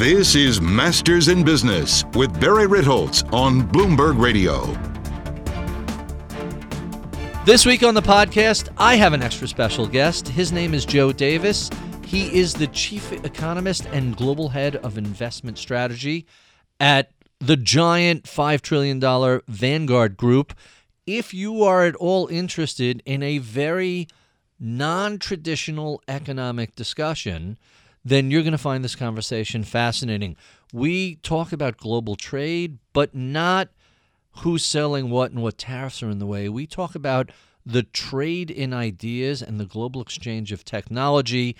This is Masters in Business with Barry Ritholtz on Bloomberg Radio. This week on the podcast, I have an extra special guest. His name is Joe Davis. He is the chief economist and global head of investment strategy at the giant $5 trillion Vanguard Group. If you are at all interested in a very non traditional economic discussion, then you're going to find this conversation fascinating. We talk about global trade, but not who's selling what and what tariffs are in the way. We talk about the trade in ideas and the global exchange of technology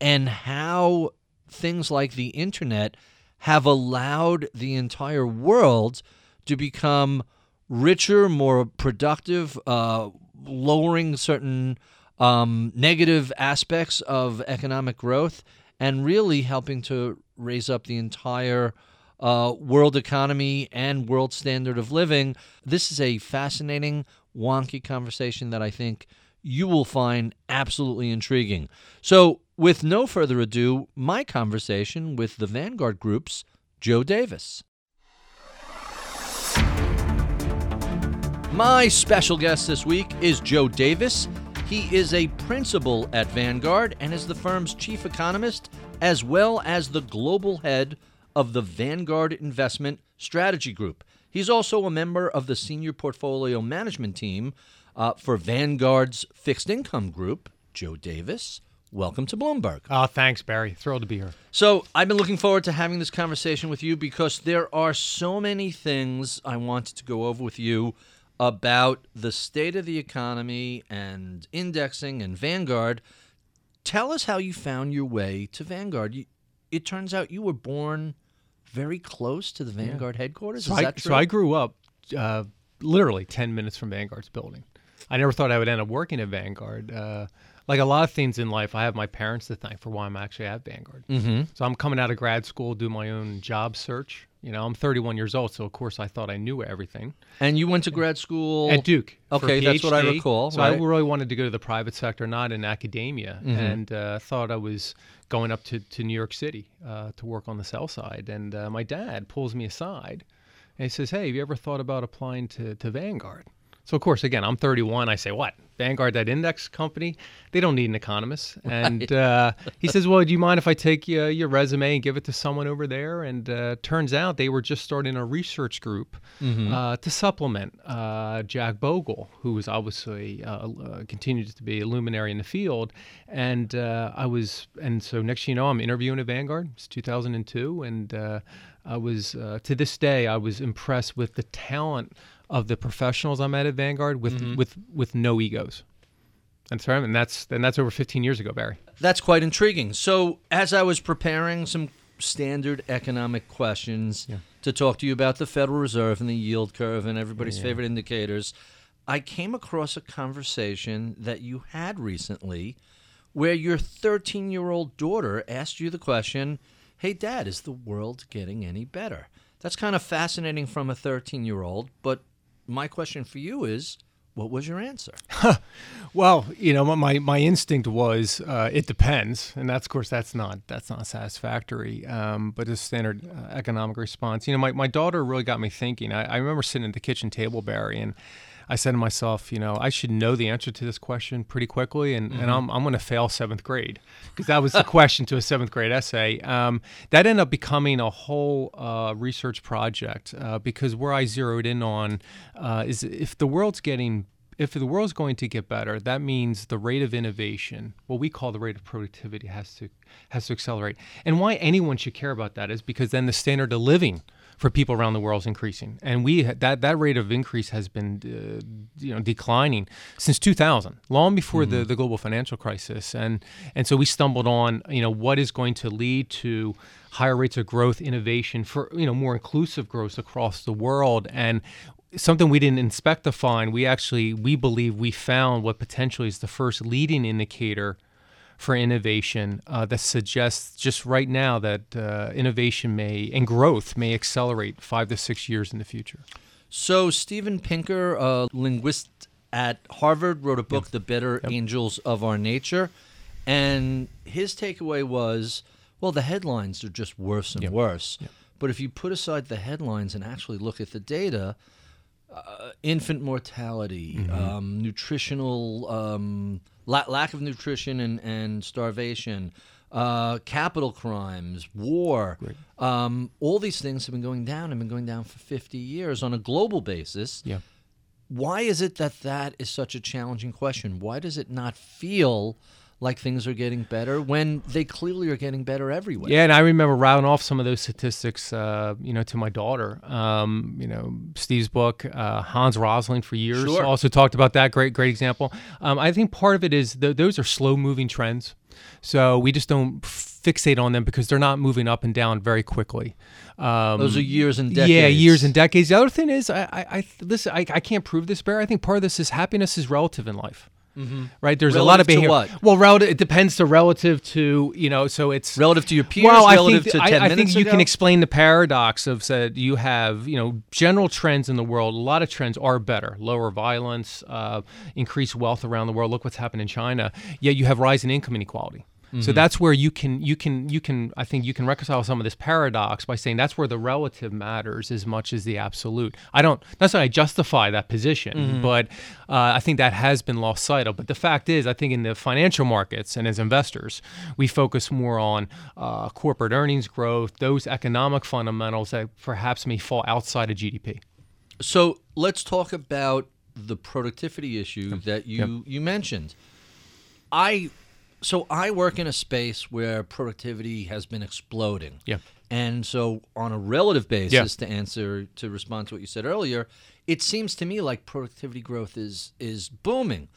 and how things like the internet have allowed the entire world to become richer, more productive, uh, lowering certain um, negative aspects of economic growth, and really helping to raise up the entire uh, world economy and world standard of living. This is a fascinating, wonky conversation that I think you will find absolutely intriguing. So, with no further ado, my conversation with the Vanguard Group's Joe Davis. My special guest this week is Joe Davis. He is a principal at Vanguard and is the firm's chief economist, as well as the global head of the Vanguard Investment Strategy Group. He's also a member of the senior portfolio management team uh, for Vanguard's fixed income group. Joe Davis, welcome to Bloomberg. Oh, thanks, Barry. Thrilled to be here. So, I've been looking forward to having this conversation with you because there are so many things I wanted to go over with you about the state of the economy and indexing and Vanguard. Tell us how you found your way to Vanguard. You, it turns out you were born very close to the Vanguard headquarters. So Is I, that true? so I grew up uh, literally 10 minutes from Vanguard's building. I never thought I would end up working at Vanguard. Uh, like a lot of things in life, I have my parents to thank for why I'm actually at Vanguard. mm-hmm. So I'm coming out of grad school, do my own job search. You know, I'm 31 years old, so of course I thought I knew everything. And you went to grad school At Duke. Okay, that's what I recall, So I really wanted to go to the private sector, not in academia, Mhm. and uh, thought I was going up to, to New York City uh, to work on the sell side. And uh, my dad pulls me aside and he says, Hey, have you ever thought about applying to, to Vanguard? So, of course, again, I'm 31. I say, What? Vanguard, that index company? They don't need an economist. And uh, he says, Well, do you mind if I take uh, your resume and give it to someone over there? And uh, turns out they were just starting a research group Mm-hmm. uh, to supplement uh, Jack Bogle, who was obviously uh, uh, continued to be a luminary in the field. And uh, I was, and so next thing you know, I'm interviewing at Vanguard. It's 2002, and uh, I was uh, to this day I was impressed with the talent of the professionals I met at Vanguard with mm-hmm. with with no egos. That's right, and that's and that's over 15 years ago, Barry. That's quite intriguing. So, as I was preparing some standard economic questions to talk to you about the Federal Reserve and the yield curve and everybody's favorite indicators, I came across a conversation that you had recently where your 13 year old daughter asked you the question, Hey, Dad, is the world getting any better? That's kind of fascinating from a 13 year old, but my question for you is, what was your answer? Well, you know, my my instinct was uh, it depends, and that's of course that's not that's not satisfactory. Um, but a standard uh, economic response. You know, my, my daughter really got me thinking. I, I remember sitting at the kitchen table, Barry, and I said to myself, you know, I should know the answer to this question pretty quickly, and, and I'm I'm going to fail seventh grade because that was the question to a seventh grade essay. Um, that ended up becoming a whole uh, research project uh, because where I zeroed in on uh, is if the world's getting if the world's going to get better, that means the rate of innovation, what we call the rate of productivity, has to has to accelerate. And why anyone should care about that is because then the standard of living for people around the world is increasing, and we that that rate of increase has been uh, you know declining since 2000, long before the, the global financial crisis, and and so we stumbled on you know what is going to lead to higher rates of growth, innovation for you know more inclusive growth across the world, and something we didn't inspect to find. We actually we believe we found what potentially is the first leading indicator for innovation uh, that suggests just right now that uh, innovation may and growth may accelerate five to six years in the future. So Steven Pinker, a linguist at Harvard, wrote a book, "The Better Angels of Our Nature," and his takeaway was Well, the headlines are just worse and worse. But if you put aside the headlines and actually look at the data, uh, infant mortality, Mm-hmm. um, nutritional um, la- lack of nutrition and, and starvation, uh, capital crimes, war, um, all these things have been going down and been going down for 50 years on a global basis. Yeah. Why is it that that is such a challenging question? Why does it not feel like things are getting better when they clearly are getting better everywhere? Yeah, and I remember routing off some of those statistics, uh, you know, to my daughter. Um, you know, Steve's book, uh, Hans Rosling for years, Sure. also talked about that. Great, great example. Um, I think part of it is th- those are slow-moving trends, so we just don't fixate on them because they're not moving up and down very quickly. Um, Those are years and decades. yeah, years and decades. The other thing is, I, I, I listen. I, I can't prove this, Bear. I think part of this is happiness is relative in life. Right? There's a lot of Mm-hmm. Behavior. what? Well, relative. It depends to relative to you know. So it's Relative to your peers, well, relative I think, to I- 10 I, minutes think you can explain the paradox of said you have you know general trends in the world. A lot of trends are better: lower violence, uh, increased wealth around the world. Look what's happened in China. Yet you have rising income inequality. Mm-hmm. So that's where you can you can you can I think you can reconcile some of this paradox by saying that's where the relative matters as much as the absolute. I don't necessarily justify that position, Mm-hmm. but uh, I think that has been lost sight of. But the fact is, I think in the financial markets and as investors, we focus more on uh, corporate earnings growth, those economic fundamentals that perhaps may fall outside of GDP. So let's talk about the productivity issue that you you mentioned. I so I work in a space where productivity has been exploding. Yeah. And so on a relative basis to answer to respond to what you said earlier, it seems to me like productivity growth is is booming.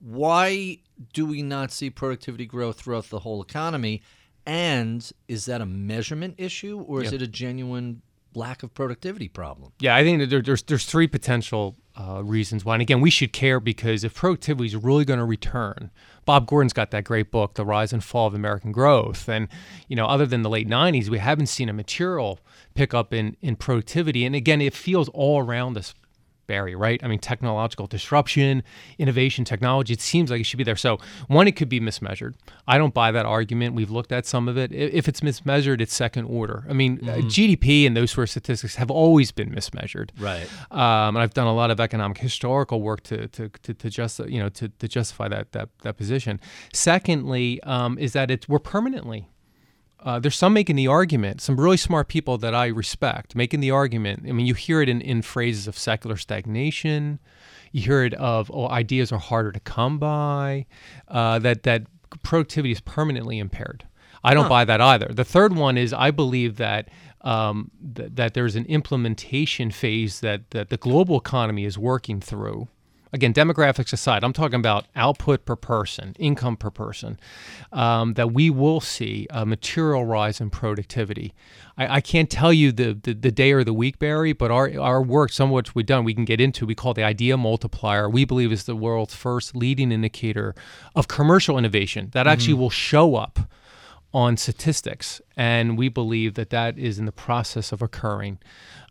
Why do we not see productivity growth throughout the whole economy? And is that a measurement issue or is Yeah. it a genuine lack of productivity problem? Yeah, I think that there, there's there's three potential uh, reasons why. And again, we should care because if productivity is really going to return, Bob Gordon's got that great book, The Rise and Fall of American Growth, and you know, other than the late '90s, we haven't seen a material pickup in in productivity. And again, it feels all around us. Barry, right? I mean, technological disruption, innovation, technology, it seems like it should be there. So, one, it could be mismeasured. I don't buy that argument. We've looked at some of it. If it's mismeasured, it's second order. I mean, uh, GDP and those sort of statistics have always been mismeasured. Right. Um, and I've done a lot of economic historical work to to to, to just you know to, to justify that that that position. Secondly, um, is that it's we're permanently. Uh, there's some making the argument, some really smart people that I respect, making the argument. I mean, you hear it in, in phrases of secular stagnation. You hear it of oh, ideas are harder to come by. Uh, that that productivity is permanently impaired. I don't buy that either. The third one is I believe that um, th- that there's an implementation phase that that the global economy is working through. Again, demographics aside, I'm talking about output per person, income per person. Um, that we will see a material rise in productivity. I, I can't tell you the, the the day or the week, Barry, but our our work, some of which we've done, we can get into. We call the idea multiplier. We believe is the world's first leading indicator of commercial innovation that actually will show up on statistics, and we believe that that is in the process of occurring.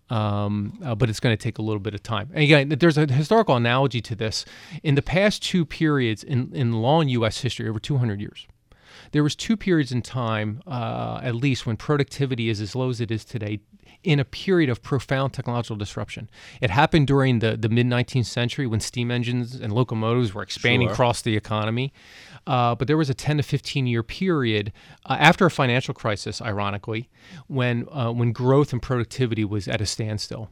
Um, uh, but it's going to take a little bit of time. And again, there's a historical analogy to this. In the past two periods in, in long U.S. history, over 200 years, there was two periods in time, uh, at least, when productivity is as low as it is today, in a period of profound technological disruption. It happened during the, the mid 19th century when steam engines and locomotives were expanding Sure. across the economy. Uh, but there was a 10 to 15 year period uh, after a financial crisis, ironically, when uh, when growth and productivity was at a standstill,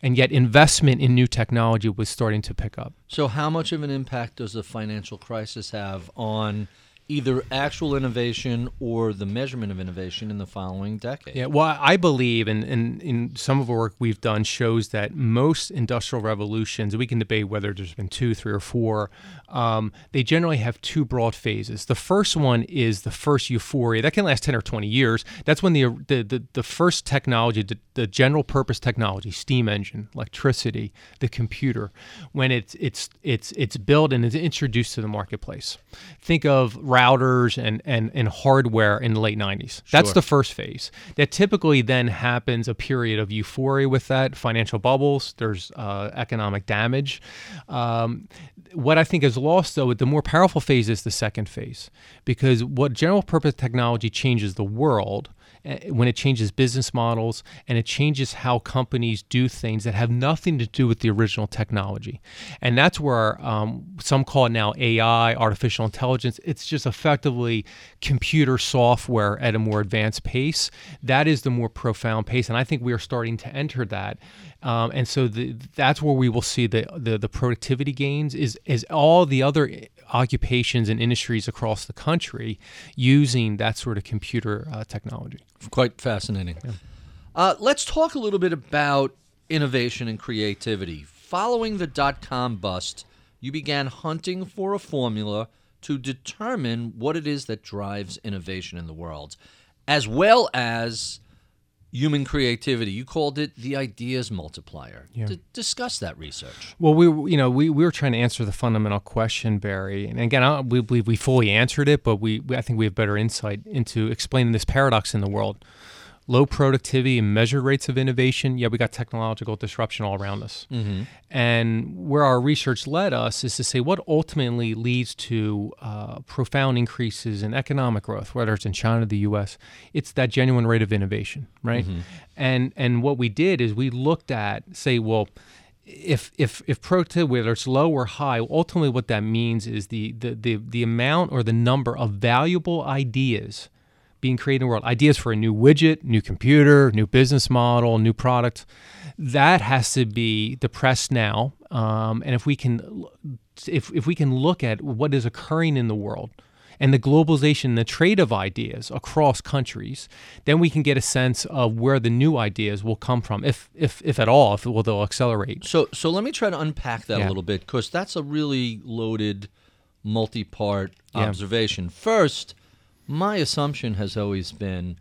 and yet investment in new technology was starting to pick up. So, how much of an impact does the financial crisis have on either actual innovation or the measurement of innovation in the following decade? Yeah, well, I believe, and, and in some of the work we've done shows that most industrial revolutions, we can debate whether there's been two, three, or four, um, they generally have two broad phases. The first one is the first euphoria. That can last 10 or 20 years. That's when the, the, the, the first technology, the, the general purpose technology, steam engine, electricity, the computer, when it's, it's, it's, it's built and is introduced to the marketplace. Think of routers and, and, and hardware in the late 90s. That's Sure. the first phase. That typically then happens a period of euphoria with that, financial bubbles, there's uh, economic damage. Um, what I think is lost, though, the more powerful phase is the second phase, because what general purpose technology changes the world when it changes business models and it changes how companies do things that have nothing to do with the original technology. And that's where um, some call it now AI, artificial intelligence. It's just effectively computer software at a more advanced pace. That is the more profound pace. And I think we are starting to enter that. Um, and so the, that's where we will see the, the, the productivity gains is, is all the other occupations and industries across the country using that sort of computer uh, technology. Quite fascinating. Uh, let's talk a little bit about innovation and creativity. Following the dot com bust, you began hunting for a formula to determine what it is that drives innovation in the world, as well as human creativity. You called it the ideas multiplier. D- discuss that research. Well, we were- you know we, we were trying to answer the fundamental question, Barry, and again, I don't we believe we fully answered it, but we, we I think we have better insight into explaining this paradox in the world: low productivity and measured rates of innovation. Yeah, we got technological disruption all around us, and where our research led us is to say what ultimately leads to uh, profound increases in economic growth, whether it's in China, or the U.S. It's that genuine rate of innovation, right? And and what we did is we looked at say, well if if if productivity whether it's low or high ultimately what that means is the the the, the amount or the number of valuable ideas being created in the world ideas for a new widget new computer new business model new product that has to be depressed now um, and if we can if, if we can look at what is occurring in the world and the globalization, the trade of ideas across countries, then we can get a sense of where the new ideas will come from, if if if at all, if it will they'll accelerate. So, so let me try to unpack that a little bit because that's a really loaded, multi-part Yeah. observation. First, my assumption has always been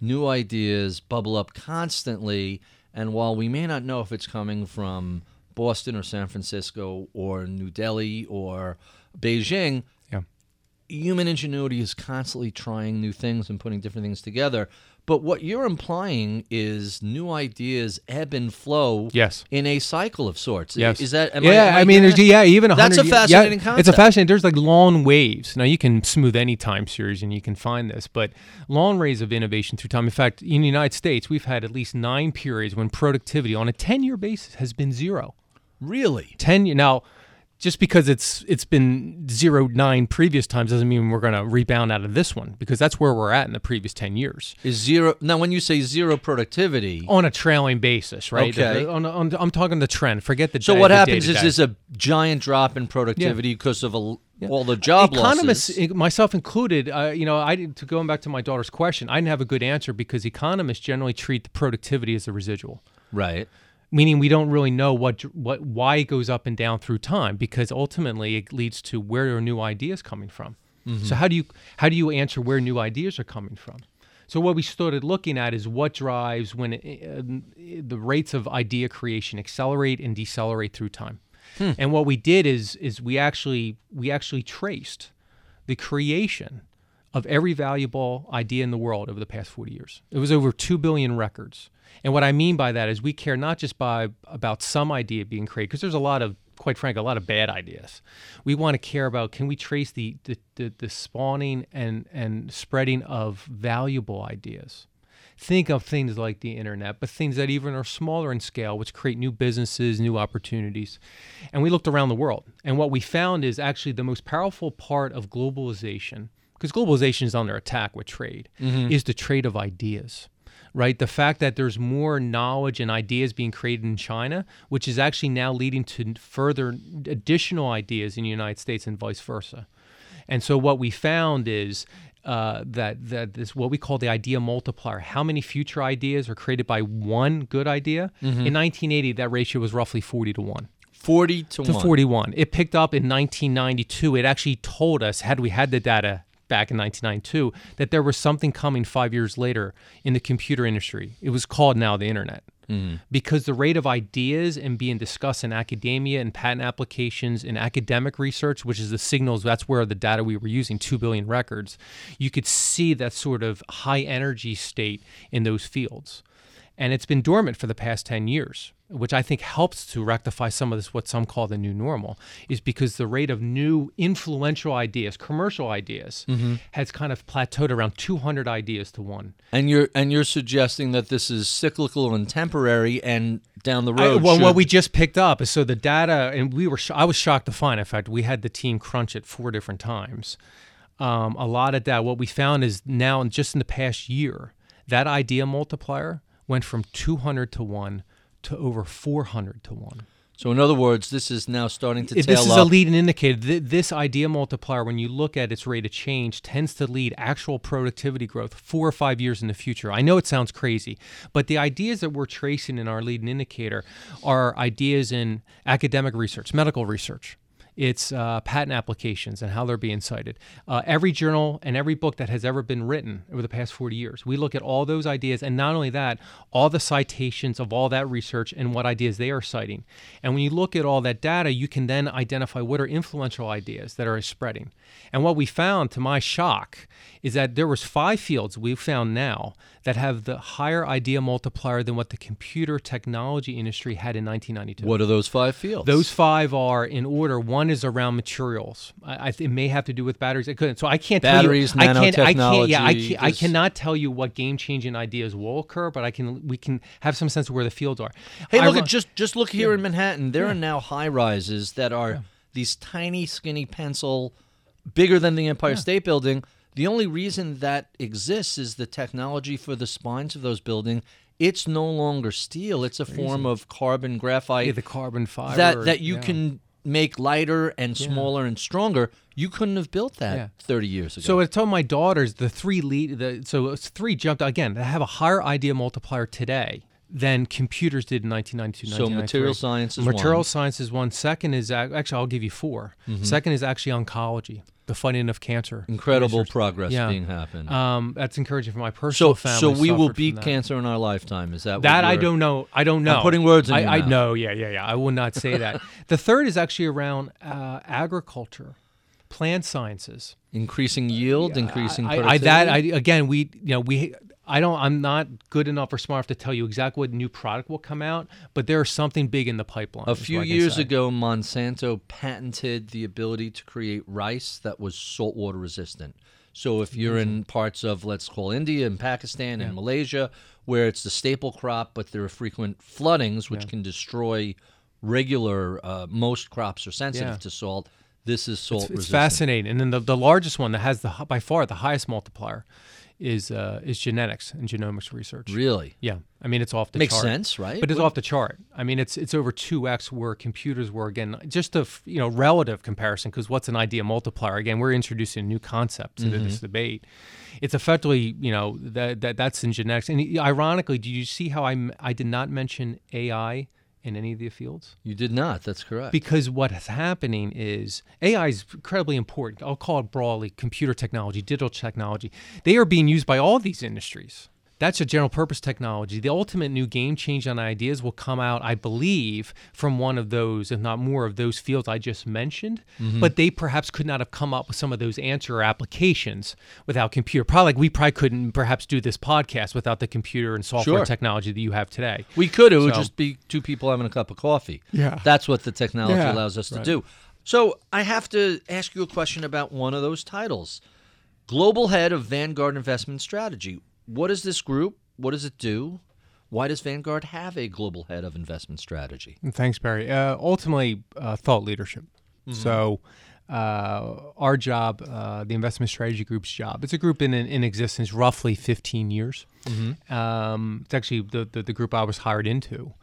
new ideas bubble up constantly, and while we may not know if it's coming from Boston or San Francisco or New Delhi or Beijing, Yeah. human ingenuity is constantly trying new things and putting different things together. But what you're implying is new ideas ebb and flow Yes. in a cycle of sorts. Yes. Is that? Am yeah, I, I, mean, there's, yeah, even a That's a hundred- yeah, fascinating It's a concept. fascinating. There's like long waves. Now you can smooth any time series and you can find this, but long waves of innovation through time. In fact, in the United States, we've had at least nine periods when productivity on a 10-year basis has been zero. Really? 10 year now just because it's it's been zero nine previous times doesn't mean we're going to rebound out of this one because that's where we're at in the previous 10 years Is zero now? When you say zero productivity, on a trailing basis right Okay. on, on, i'm talking the trend forget the so day- what the happens is day-to-day. there's a giant drop in productivity because of a, all the job economists losses. myself included uh, you know i to going back to my daughter's question i didn't have a good answer because economists generally treat the productivity as a residual Right. Meaning we don't really know what what why it goes up and down through time because ultimately it leads to where are new ideas coming from. Mm-hmm. So how do you how do you answer where new ideas are coming from? So what we started looking at is what drives when it, uh, the rates of idea creation accelerate and decelerate through time. Hmm. And what we did is is we actually we actually traced the creation of every valuable idea in the world over the past 40 years. It was over 2 billion records. And what I mean by that is we care not just by about some idea being created because there's a lot of quite frankly a lot of bad ideas. We want to care about can we trace the the, the, the spawning and and spreading of valuable ideas. Think of things like the internet, but things that even are smaller in scale, which create new businesses, new opportunities. And we looked around the world. And what we found is actually the most powerful part of globalization, because globalization is under attack with trade, is the trade of ideas. Right? The fact that there's more knowledge and ideas being created in China, which is actually now leading to further additional ideas in the United States and vice versa. And so what we found is uh, that that this what we call the idea multiplier. How many future ideas are created by one good idea? In 1980, that ratio was roughly 40 to one Forty to, to one. 41. It picked up in 1992. It actually told us, had we had the data back in 1992, that there was something coming five years later in the computer industry. It was called now the internet. Mm-hmm. because the rate of ideas and being discussed in academia and patent applications and academic research, which is the signals, that's where the data we were using, 2 billion records, you could see that sort of high energy state in those fields. And it's been dormant for the past 10 years, which I think helps to rectify some of this, what some call the new normal, is because the rate of new influential ideas, commercial ideas, has kind of plateaued around 200 ideas to one. And you're and you're suggesting that this is cyclical and temporary, and down the I- road. well, what we just picked up is so the data, and we were, sh- I was shocked to find. In fact, we had the team crunch it four different times. Um, a lot of that. What we found is now, just in the past year, that idea multiplier went from 200 to one to over 400 to one. so in other words, this is now starting to tail this is up. a leading indicator. Th- this idea multiplier, when you look at its rate of change, tends to lead actual productivity growth four or five years in the future. I know it sounds crazy, but the ideas that we're tracing in our leading indicator are ideas in academic research, medical research. It's uh, patent applications and how they're being cited. Uh, every journal and every book that has ever been written over the past 40 years, we look at all those ideas, and not only that, all the citations of all that research and what ideas they are citing. And when you look at all that data, you can then identify what are influential ideas that are spreading. And what we found, to my shock, is that there was five fields we've found now that have the higher idea multiplier than what the computer technology industry had in 1992. what are those five fields? Those five are in order. One is around materials. I, I, it may have to do with batteries. It couldn't. So I can't Batteries, tell you. I can't. I can't. Yeah, I, can't, I cannot tell you what game-changing ideas will occur, but I can. We can have some sense of where the fields are. Hey, look at just just look here in Manhattan. There are now high rises that are these tiny, skinny pencil, bigger than the Empire State Building. The only reason that exists is the technology for the spines of those buildings. It's no longer steel; it's a form of carbon graphite yeah, the carbon fiber that that you yeah. can make lighter and smaller and stronger. You couldn't have built that Yeah. 30 years ago. So I told my daughters the three lead. The, so it's three jumped again. They have a higher idea multiplier today than computers did in 1992. So material science is material one. science is one. Second is actually I'll give you 4 Second is actually oncology, the fighting of cancer. Incredible research. progress Yeah. being happened. Um, that's encouraging for my personal so family. so we will beat cancer in our lifetime. Is that That I don't know. I don't know. putting words in I, I know. Yeah, yeah, yeah. I will not say that. the third is actually around uh, agriculture, plant sciences. increasing yield, increasing I, I, that I again we you know we I don't I'm not good enough or smart enough to tell you exactly what new product will come out, but there's something big in the pipeline. A few what I can years say. ago, Monsanto patented the ability to create rice that was saltwater resistant. So if you're in parts of, let's call India and Pakistan and Malaysia, where it's the staple crop, but there are frequent floodings which can destroy regular, uh, most crops are sensitive Yeah. to salt. This is salt it's resistant. fascinating. And then the, the largest one that has the by far the highest multiplier is uh, is genetics and genomics research. Really? Yeah, I mean it's off the Makes chart. sense, right? But it's What- off the chart. I mean it's it's over two x where computers were again just a you know relative comparison because what's an idea multiplier? Again, we're introducing a new concept into Mm-hmm. this debate. It's effectively you know that, that that's in genetics. And ironically, do you see how I I did not mention AI in any of the fields? You did not. That's correct. Because what is happening is AI is incredibly important. I'll call it broadly computer technology, digital technology. They are being used by all these industries. That's a general purpose technology. The ultimate new game change on ideas will come out, I believe, from one of those, if not more of those fields I just mentioned. Mm-hmm. But they perhaps could not have come up with some of those answer or applications without computer. Probably like we probably couldn't perhaps do this podcast without the computer and software Sure. technology that you have today. We could. It would just be two people having a cup of coffee. Yeah. That's what the technology Yeah, allows us to do. So I have to ask you a question about one of those titles Global Head of Vanguard Investment Strategy. What is this group? What does it do? Why does Vanguard have a global head of investment strategy? Thanks, Barry. Uh, ultimately, uh, thought leadership. So, uh, our job, uh, the investment strategy group's job, it's a group in, in existence roughly 15 years. Um, it's actually the, the, the group I was hired into.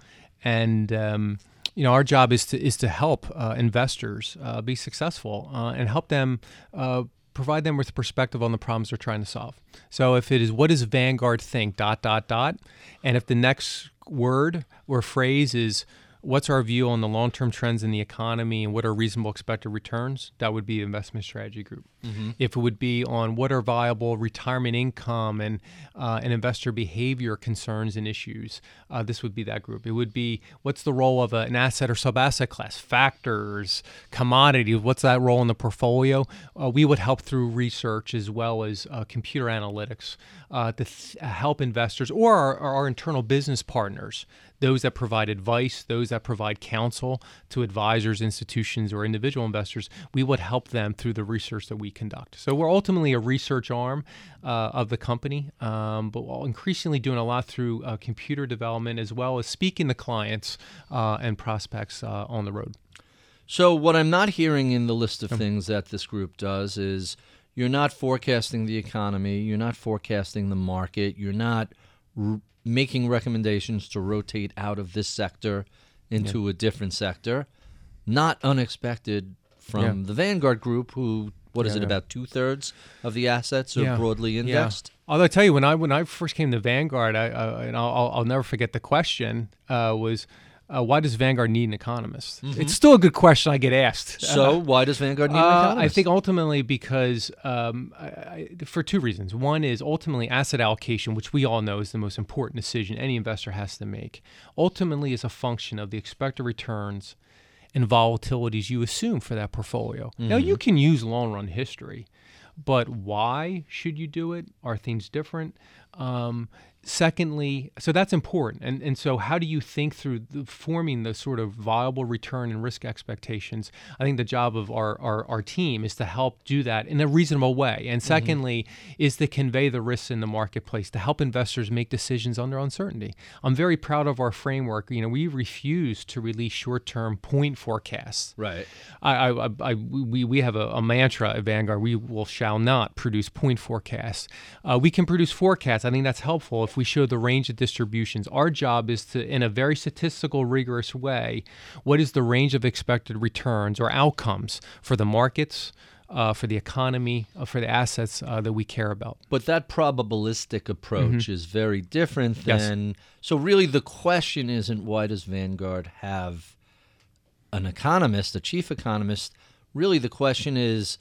And, um, you know, our job is to, is to help uh, investors uh, be successful uh, and help them uh, provide them with perspective on the problems they're trying to solve. So if it is what does Vanguard think dot dot dot, and if the next word or phrase is what's our view on the long-term trends in the economy and what are reasonable expected returns, that would be investment strategy group. Mm-hmm. If it would be on what are viable retirement income and uh, and investor behavior concerns and issues, uh, this would be that group. It would be what's the role of a, an asset or sub-asset class, factors, commodities What's that role in the portfolio? Uh, we would help through research as well as uh, computer analytics uh, to th- help investors or our, our internal business partners those that provide advice, those that provide counsel to advisors, institutions, or individual investors, we would help them through the research that we conduct. So we're ultimately a research arm uh, of the company, um, but we're increasingly doing a lot through uh, computer development as well as speaking to clients uh, and prospects uh, on the road. So, what I'm not hearing in the list of things that this group does is you're not forecasting the economy, you're not forecasting the market, you're not r- making recommendations to rotate out of this sector into yeah. a different sector. Not unexpected from yeah. the Vanguard Group, who what is it about two thirds of the assets are broadly indexed. Although I tell you, when I when I first came to Vanguard, I, uh, and I'll, I'll never forget the question uh, was uh, why does Vanguard need an economist? Mm-hmm. It's still a good question I get asked. So, uh, why does Vanguard need an uh, economist? I think ultimately because um, I, I, for two reasons. One is ultimately asset allocation, which we all know is the most important decision any investor has to make. Ultimately, is a function of the expected returns and volatilities you assume for that portfolio. Mm-hmm. Now, you mm-hmm. can use long run history, but why should you do it? Are things different? Um, Secondly, so that's important. And, and so, how do you think through the, forming the sort of viable return and risk expectations? I think the job of our, our, our team is to help do that in a reasonable way. And mm-hmm. secondly, mm-hmm. is to convey the risks in the marketplace to help investors make decisions under uncertainty. I'm very proud of our framework. You know, we refuse to release short term point forecasts. Right. I, I, I, we, we have a, a, mantra at Vanguard we will shall not produce point forecasts. Uh, we can produce forecasts. I think that's helpful if we show the range of distributions. Our job is to, in a very statistical, rigorous way, what is the range of expected returns or outcomes for the markets, uh, for the economy, uh, for the assets uh, that we care about. But that probabilistic approach mm-hmm. is very different than. Yes. So, really, the question isn't why does Vanguard have an economist, a chief economist? Really, the question is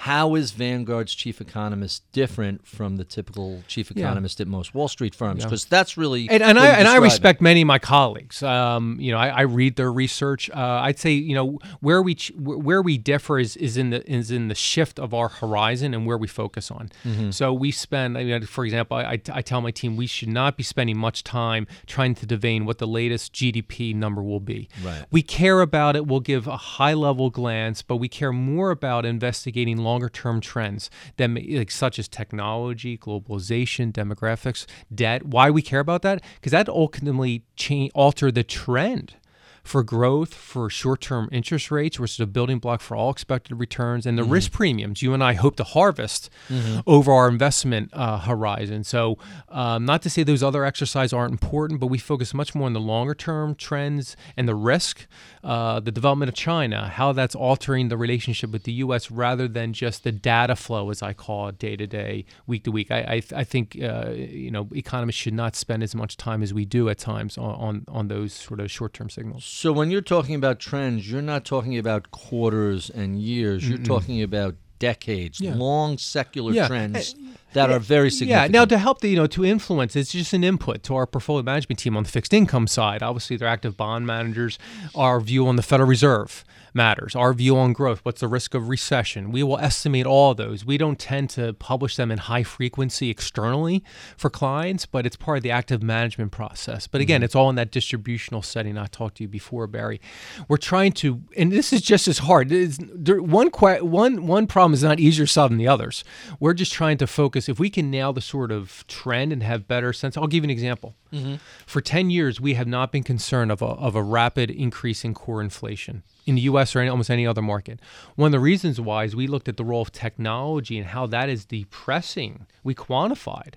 how is Vanguard's chief economist different from the typical chief economist yeah. at most Wall Street firms? Because yeah. that's really and, and I and I respect many of my colleagues. Um, you know, I, I, read their research. Uh, I'd say you know where we ch- where we differ is is in the is in the shift of our horizon and where we focus on. Mm-hmm. So we spend, I mean, for example, I, I tell my team we should not be spending much time trying to divine what the latest GDP number will be. Right. We care about it. We'll give a high level glance, but we care more about investigating longer term trends that like such as technology, globalization, demographics, debt. Why we care about that? Because that ultimately change alter the trend for growth, for short term interest rates, which is a building block for all expected returns, and the mm-hmm. risk premiums you and I hope to harvest mm-hmm. over our investment uh, horizon. So, um, not to say those other exercises aren't important, but we focus much more on the longer term trends and the risk, uh, the development of China, how that's altering the relationship with the U.S. rather than just the data flow, as I call it, day to day, week to week. I, I, I think uh, you know economists should not spend as much time as we do at times on, on, on those sort of short term signals. So when you're talking about trends, you're not talking about quarters and years. You're Mm-mm. talking about decades, yeah. long secular yeah. trends uh, that are very significant. Yeah. Now to help the you know to influence, it's just an input to our portfolio management team on the fixed income side. Obviously, they're active bond managers. Our view on the Federal Reserve matters. Our view on growth, what's the risk of recession? We will estimate all those. We don't tend to publish them in high frequency externally for clients, but it's part of the active management process. But again, mm-hmm. it's all in that distributional setting I talked to you before, Barry. We're trying to, and this is just as hard. There, one, one, one problem is not easier solved than the others. We're just trying to focus. If we can nail the sort of trend and have better sense, I'll give you an example. Mm-hmm. For 10 years, we have not been concerned of a, of a rapid increase in core inflation in the US or in almost any other market. One of the reasons why is we looked at the role of technology and how that is depressing. We quantified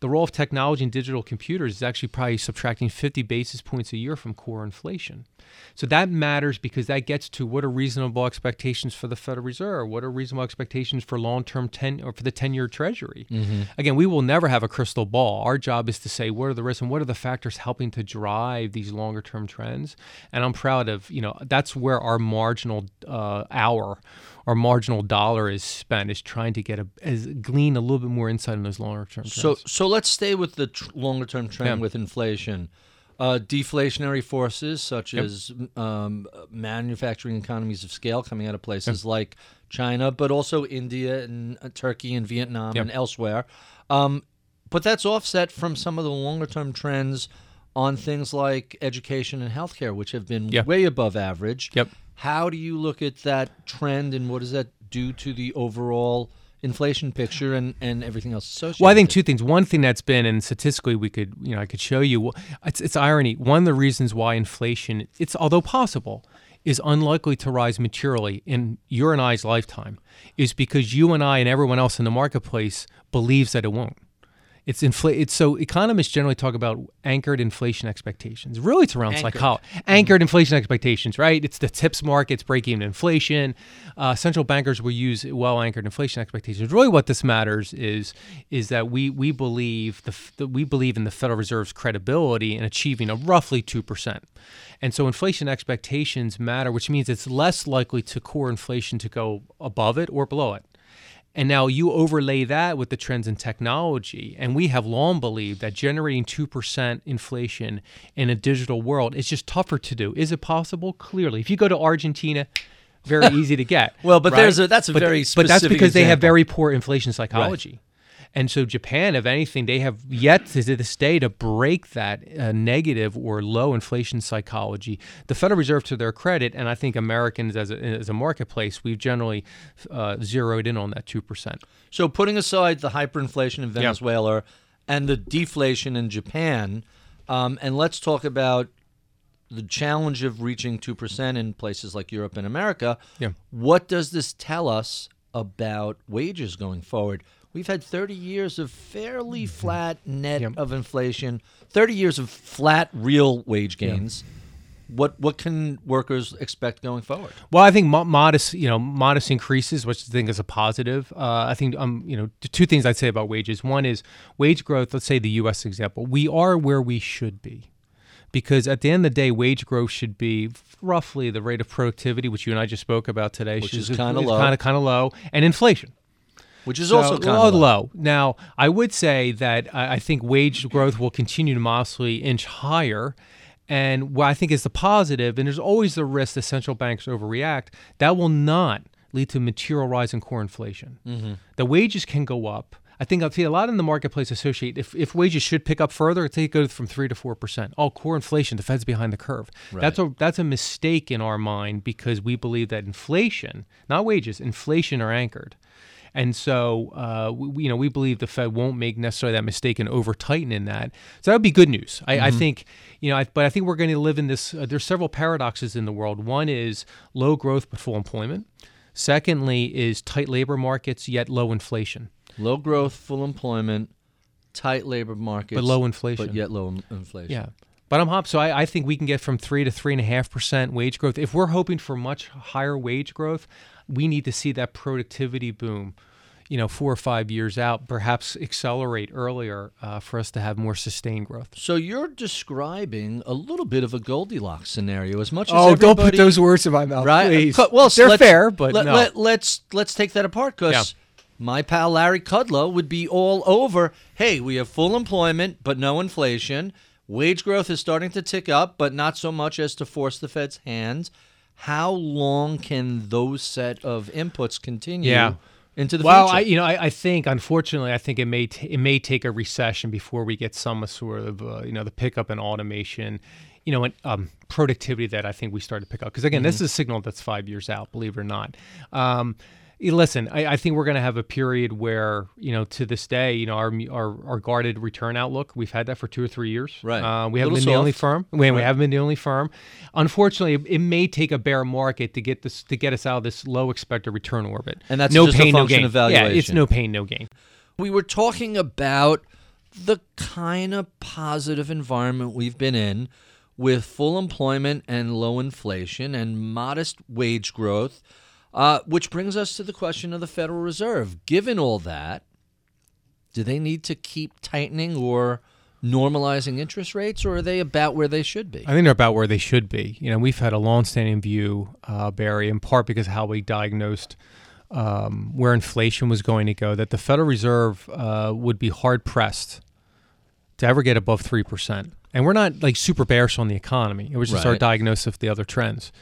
the role of technology and digital computers is actually probably subtracting 50 basis points a year from core inflation. So that matters because that gets to what are reasonable expectations for the Federal Reserve, what are reasonable expectations for long-term ten or for the 10-year Treasury. Mm-hmm. Again, we will never have a crystal ball. Our job is to say what are the risks and what are the factors helping to drive these longer-term trends. And I'm proud of you know that's where our marginal uh, hour our marginal dollar is spent is trying to get a as glean a little bit more insight on those longer term trends. So so let's stay with the tr- longer term trend Yeah. with inflation. Uh, deflationary forces such Yep. as um, manufacturing economies of scale coming out of places like China, but also India and uh, Turkey and Vietnam Yep. and elsewhere. Um, but that's offset from some of the longer term trends on things like education and healthcare, which have been way above average. Yep. How do you look at that trend and what does that do to the overall inflation picture and, and everything else associated? Well, I think two things. One thing that's been, and statistically, we could, you know, I could show you. It's, it's irony. One of the reasons why inflation, it's although possible, is unlikely to rise materially in your and I's lifetime, is because you and I and everyone else in the marketplace believes that it won't. It's infl- It's so economists generally talk about anchored inflation expectations. Really, it's around Anchored. psychology. Anchored inflation expectations, right? It's the TIPS markets breakeven inflation. Uh, central bankers will use well anchored inflation expectations. Really, what this matters is is that we we believe the, that we believe in the Federal Reserve's credibility in achieving a roughly two percent. And so inflation expectations matter, which means it's less likely to core inflation to go above it or below it. And now you overlay that with the trends in technology, and we have long believed that generating 2% inflation in a digital world is just tougher to do. Is it possible? Clearly. If you go to Argentina, very easy to get. Well, but right? there's a- that's a But- very But that's because they have very poor inflation psychology. And so Japan, if anything, they have yet to this day to break that uh, negative or low inflation psychology. The Federal Reserve, to their credit, and I think Americans as a, as a marketplace, we've generally uh, zeroed in on that two percent. So, putting aside the hyperinflation in Venezuela and the deflation in Japan, um, and let's talk about the challenge of reaching 2% in places like Europe and America. Yeah. What does this tell us about wages going forward? We've had 30 years of fairly flat net Mm-hmm. Yep. of inflation, 30 years of flat real wage gains. What what can workers expect going forward? Well, I think mo- modest, you know, modest increases, which I think is a positive. Uh, I think, um, you know, two things I'd say about wages. One is wage growth. Let's say the U.S. example. We are where we should be, because at the end of the day, wage growth should be roughly the rate of productivity, which you and I just spoke about today, Which is kinda low. kind of kind of low, and inflation. Which is So, also kind of low. low. Now, I would say that I I think wage growth will continue to modestly inch higher. And what I think is the positive, and there's always the risk that central banks overreact, that will not lead to material rise in core inflation. Mm-hmm. The wages can go up. I think I'll see a lot in the marketplace associate if, if wages should pick up further, it's it goes from three to four percent. Oh, core inflation, the Fed's behind the curve. That's a that's a mistake in our mind because we believe that inflation, not wages, inflation are anchored. And so, uh, we, you know, we believe the Fed won't make necessarily that mistake and over tighten in that. So that would be good news. I, I think, you know, I, but I think we're going to live in this. Uh, there's several paradoxes in the world. One is low growth but full employment. Secondly, is tight labor markets yet low inflation. Low growth, full employment, tight labor market, But low inflation. but yet low in- inflation. Yeah. But I'm hop. So I, I think we can get from three to three and a half percent wage growth. If we're hoping for much higher wage growth, we need to see that productivity boom, you know, four or five years out, perhaps accelerate earlier uh, for us to have more sustained growth. So you're describing a little bit of a Goldilocks scenario, as much as Oh, don't put those words in my mouth, right. please. Well, they're fair, but let, no. let, let's let's take that apart because Yeah. My pal Larry Kudlow would be all over. Hey, we have full employment, but no inflation. Wage growth is starting to tick up, but not so much as to force the Fed's hand. How long can those set of inputs continue Yeah. into the future? well, future? I, you know, I, I think unfortunately, I think it may t- it may take a recession before we get some sort of uh, you know the pickup in automation, you know, and um, productivity that I think we start to pick up. Because again, this is a signal that's five years out, believe it or not. Um, Listen, I, I think we're going to have a period where, you know, to this day, you know, our our, our guarded return outlook, we've had that for two or three years. Right. Uh, we haven't been the only soft. firm. We, we haven't been the only firm. Unfortunately, it, it may take a bear market to get this to get us out of this low expected return orbit. And that's no just a pain, no gain. of Yeah, it's no pain, no gain. we were talking about the kind of positive environment we've been in with full employment and low inflation and modest wage growth, uh, which brings us to the question of the Federal Reserve. Given all that, do they need to keep tightening or normalizing interest rates, or are they about where they should be? I think they're about where they should be. You know, we've had a long-standing view, uh, Barry, in part because of how we diagnosed um, where inflation was going to go, that the Federal Reserve uh, would be hard pressed to ever get above three percent. And we're not like super bearish on the economy. It was just our diagnosis of the other trends.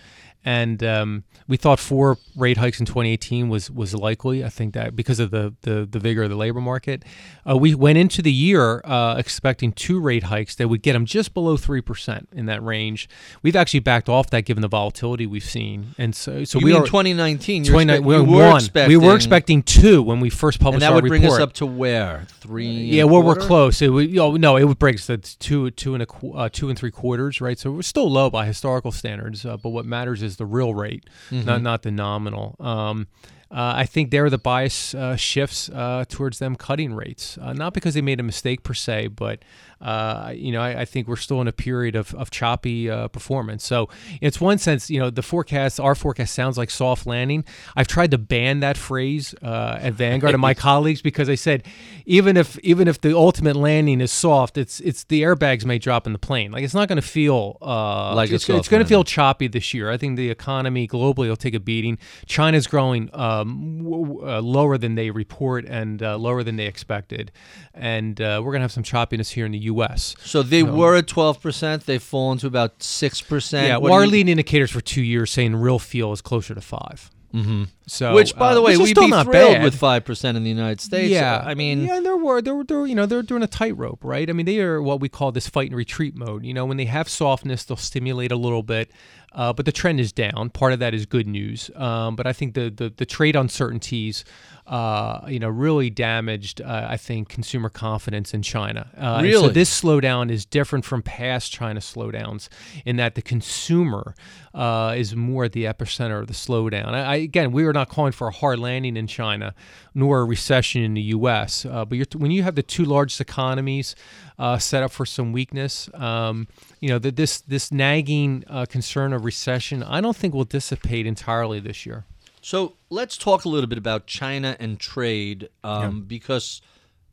And um, we thought four rate hikes in 2018 was was likely. I think that because of the the, the vigor of the labor market, uh, we went into the year uh, expecting two rate hikes that would get them just below three percent in that range. We've actually backed off that given the volatility we've seen, and so so you we mean are 2019? You're expect- we were one. expecting, we were expecting two when we first published and that would bring us up to where three? Yeah, well, we're close. It would, you know, no, it would break us to two, two and a, uh, two and three quarters, right? So we're still low by historical standards, uh, but what matters is the real rate, Mm-hmm. not not the nominal. Um, uh, I think there are the bias uh, shifts uh, towards them cutting rates, uh, not because they made a mistake per se, but uh, you know, I, I think we're still in a period of, of choppy uh, performance. So it's one sense, you know, the forecast, our forecast sounds like soft landing. I've tried to ban that phrase uh, at Vanguard and my colleagues because I said, even if even if the ultimate landing is soft, it's it's the airbags may drop in the plane. Like it's not going to feel uh, Like it's, it's going to feel choppy this year. I think the economy globally will take a beating. China's growing um, w- w- uh, lower than they report and uh, lower than they expected, and uh, we're going to have some choppiness here in the U.S. So they were at 12 percent. They've fallen to about six percent. Yeah, well, our leading indicators for two years saying real feel is closer to 5 Mm-hmm. So, Which, by uh, the way, we'd still be not thrilled bad. with five percent in the United States. Yeah, I mean, yeah, and they're, wor- they're they're you know they're doing a tightrope, right? I mean, they are what we call this fight and retreat mode. You know, when they have softness, they'll stimulate a little bit, uh, but the trend is down. Part of that is good news, um, but I think the the, the trade uncertainties, uh, you know, really damaged. Uh, I think consumer confidence in China. Uh, Really? so this slowdown is different from past China slowdowns in that the consumer uh, is more at the epicenter of the slowdown. I, I, again, we are not calling for a hard landing in China, nor a recession in the U.S. Uh, but you're, when you have the two largest economies uh, set up for some weakness, um, you know that this this nagging uh, concern of recession, I don't think will dissipate entirely this year. So let's talk a little bit about China and trade um, because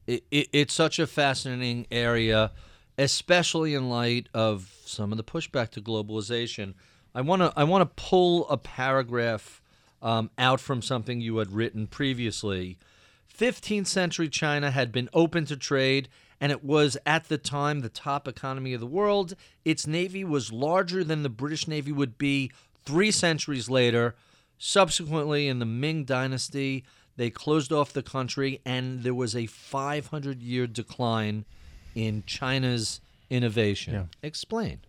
it, it, it's such a fascinating area, especially in light of some of the pushback to globalization. I want to I want to pull a paragraph um, out from something you had written previously. 15th century China had been open to trade, and it was at the time the top economy of the world. Its navy was larger than the British Navy would be three centuries later. Subsequently, in the Ming Dynasty, they closed off the country, and there was a 500 year decline in China's innovation. Explain.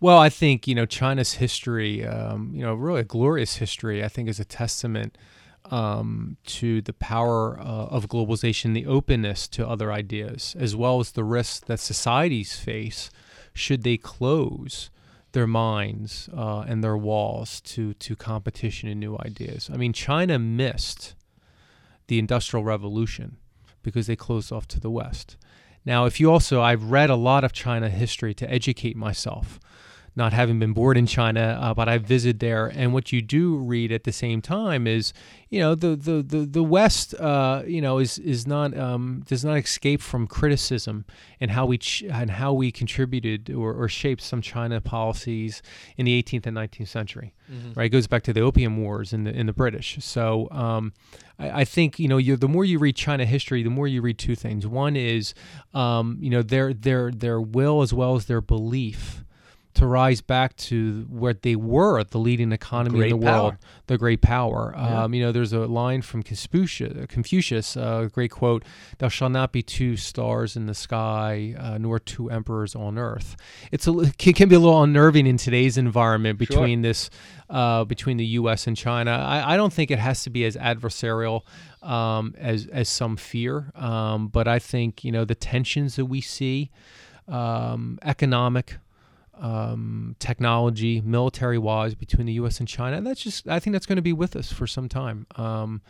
Well, I think you know China's history, um, you know, really a glorious history. I think is a testament um, to the power uh, of globalization, the openness to other ideas, as well as the risks that societies face should they close their minds uh, and their walls to to competition and new ideas. I mean, China missed the Industrial Revolution because they closed off to the West. Now, if you also, I've read a lot of China history to educate myself, not having been born in China, uh, but I visited there. And what you do read at the same time is, you know, the the the, the West, uh, you know, is is not um, does not escape from criticism and how we ch- and how we contributed or, or shaped some China policies in the 18th and 19th century. Right, it goes back to the Opium Wars in the in the British. So. Um, I, I think you know you the more you read China history, the more you read two things. One is, um, you know, their their their will as well as their belief to rise back to what they were, the leading economy Great in the world, the great power. Um, you know, there's a line from Confucius, Confucius uh, a great quote: "Thou shalt not be two stars in the sky, uh, nor two emperors on earth." It's a it can be a little unnerving in today's environment between this uh, between the U.S. and China. I, I don't think it has to be as adversarial um, as as some fear, um, but I think you know the tensions that we see, um, economic, um, technology, military wise between the U.S. and China. And that's just I think that's going to be with us for some time. Um,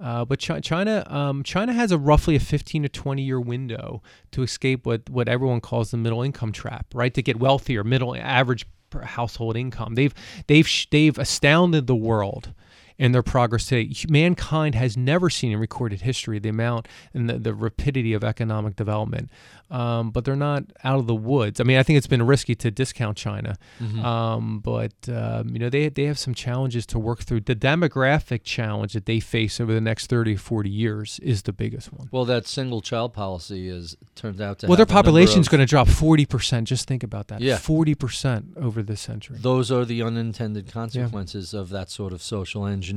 Uh, but Chi- China, um, China has a roughly a 15 to 20 year window to escape what what everyone calls the middle income trap, right? To get wealthier, middle average household income. They've they've they've astounded the world in their progress today. Mankind has never seen in recorded history the amount and the, the rapidity of economic development. Um, but they're not out of the woods. I mean, I think it's been risky to discount China, um, but um, you know they they have some challenges to work through. The demographic challenge that they face over the next 30 or 40 years is the biggest one. Well, that single child policy is turns out to Well, their population is of- going to drop 40%. Just think about that. Yeah. 40% over this century. those are the unintended consequences of that sort of social engineering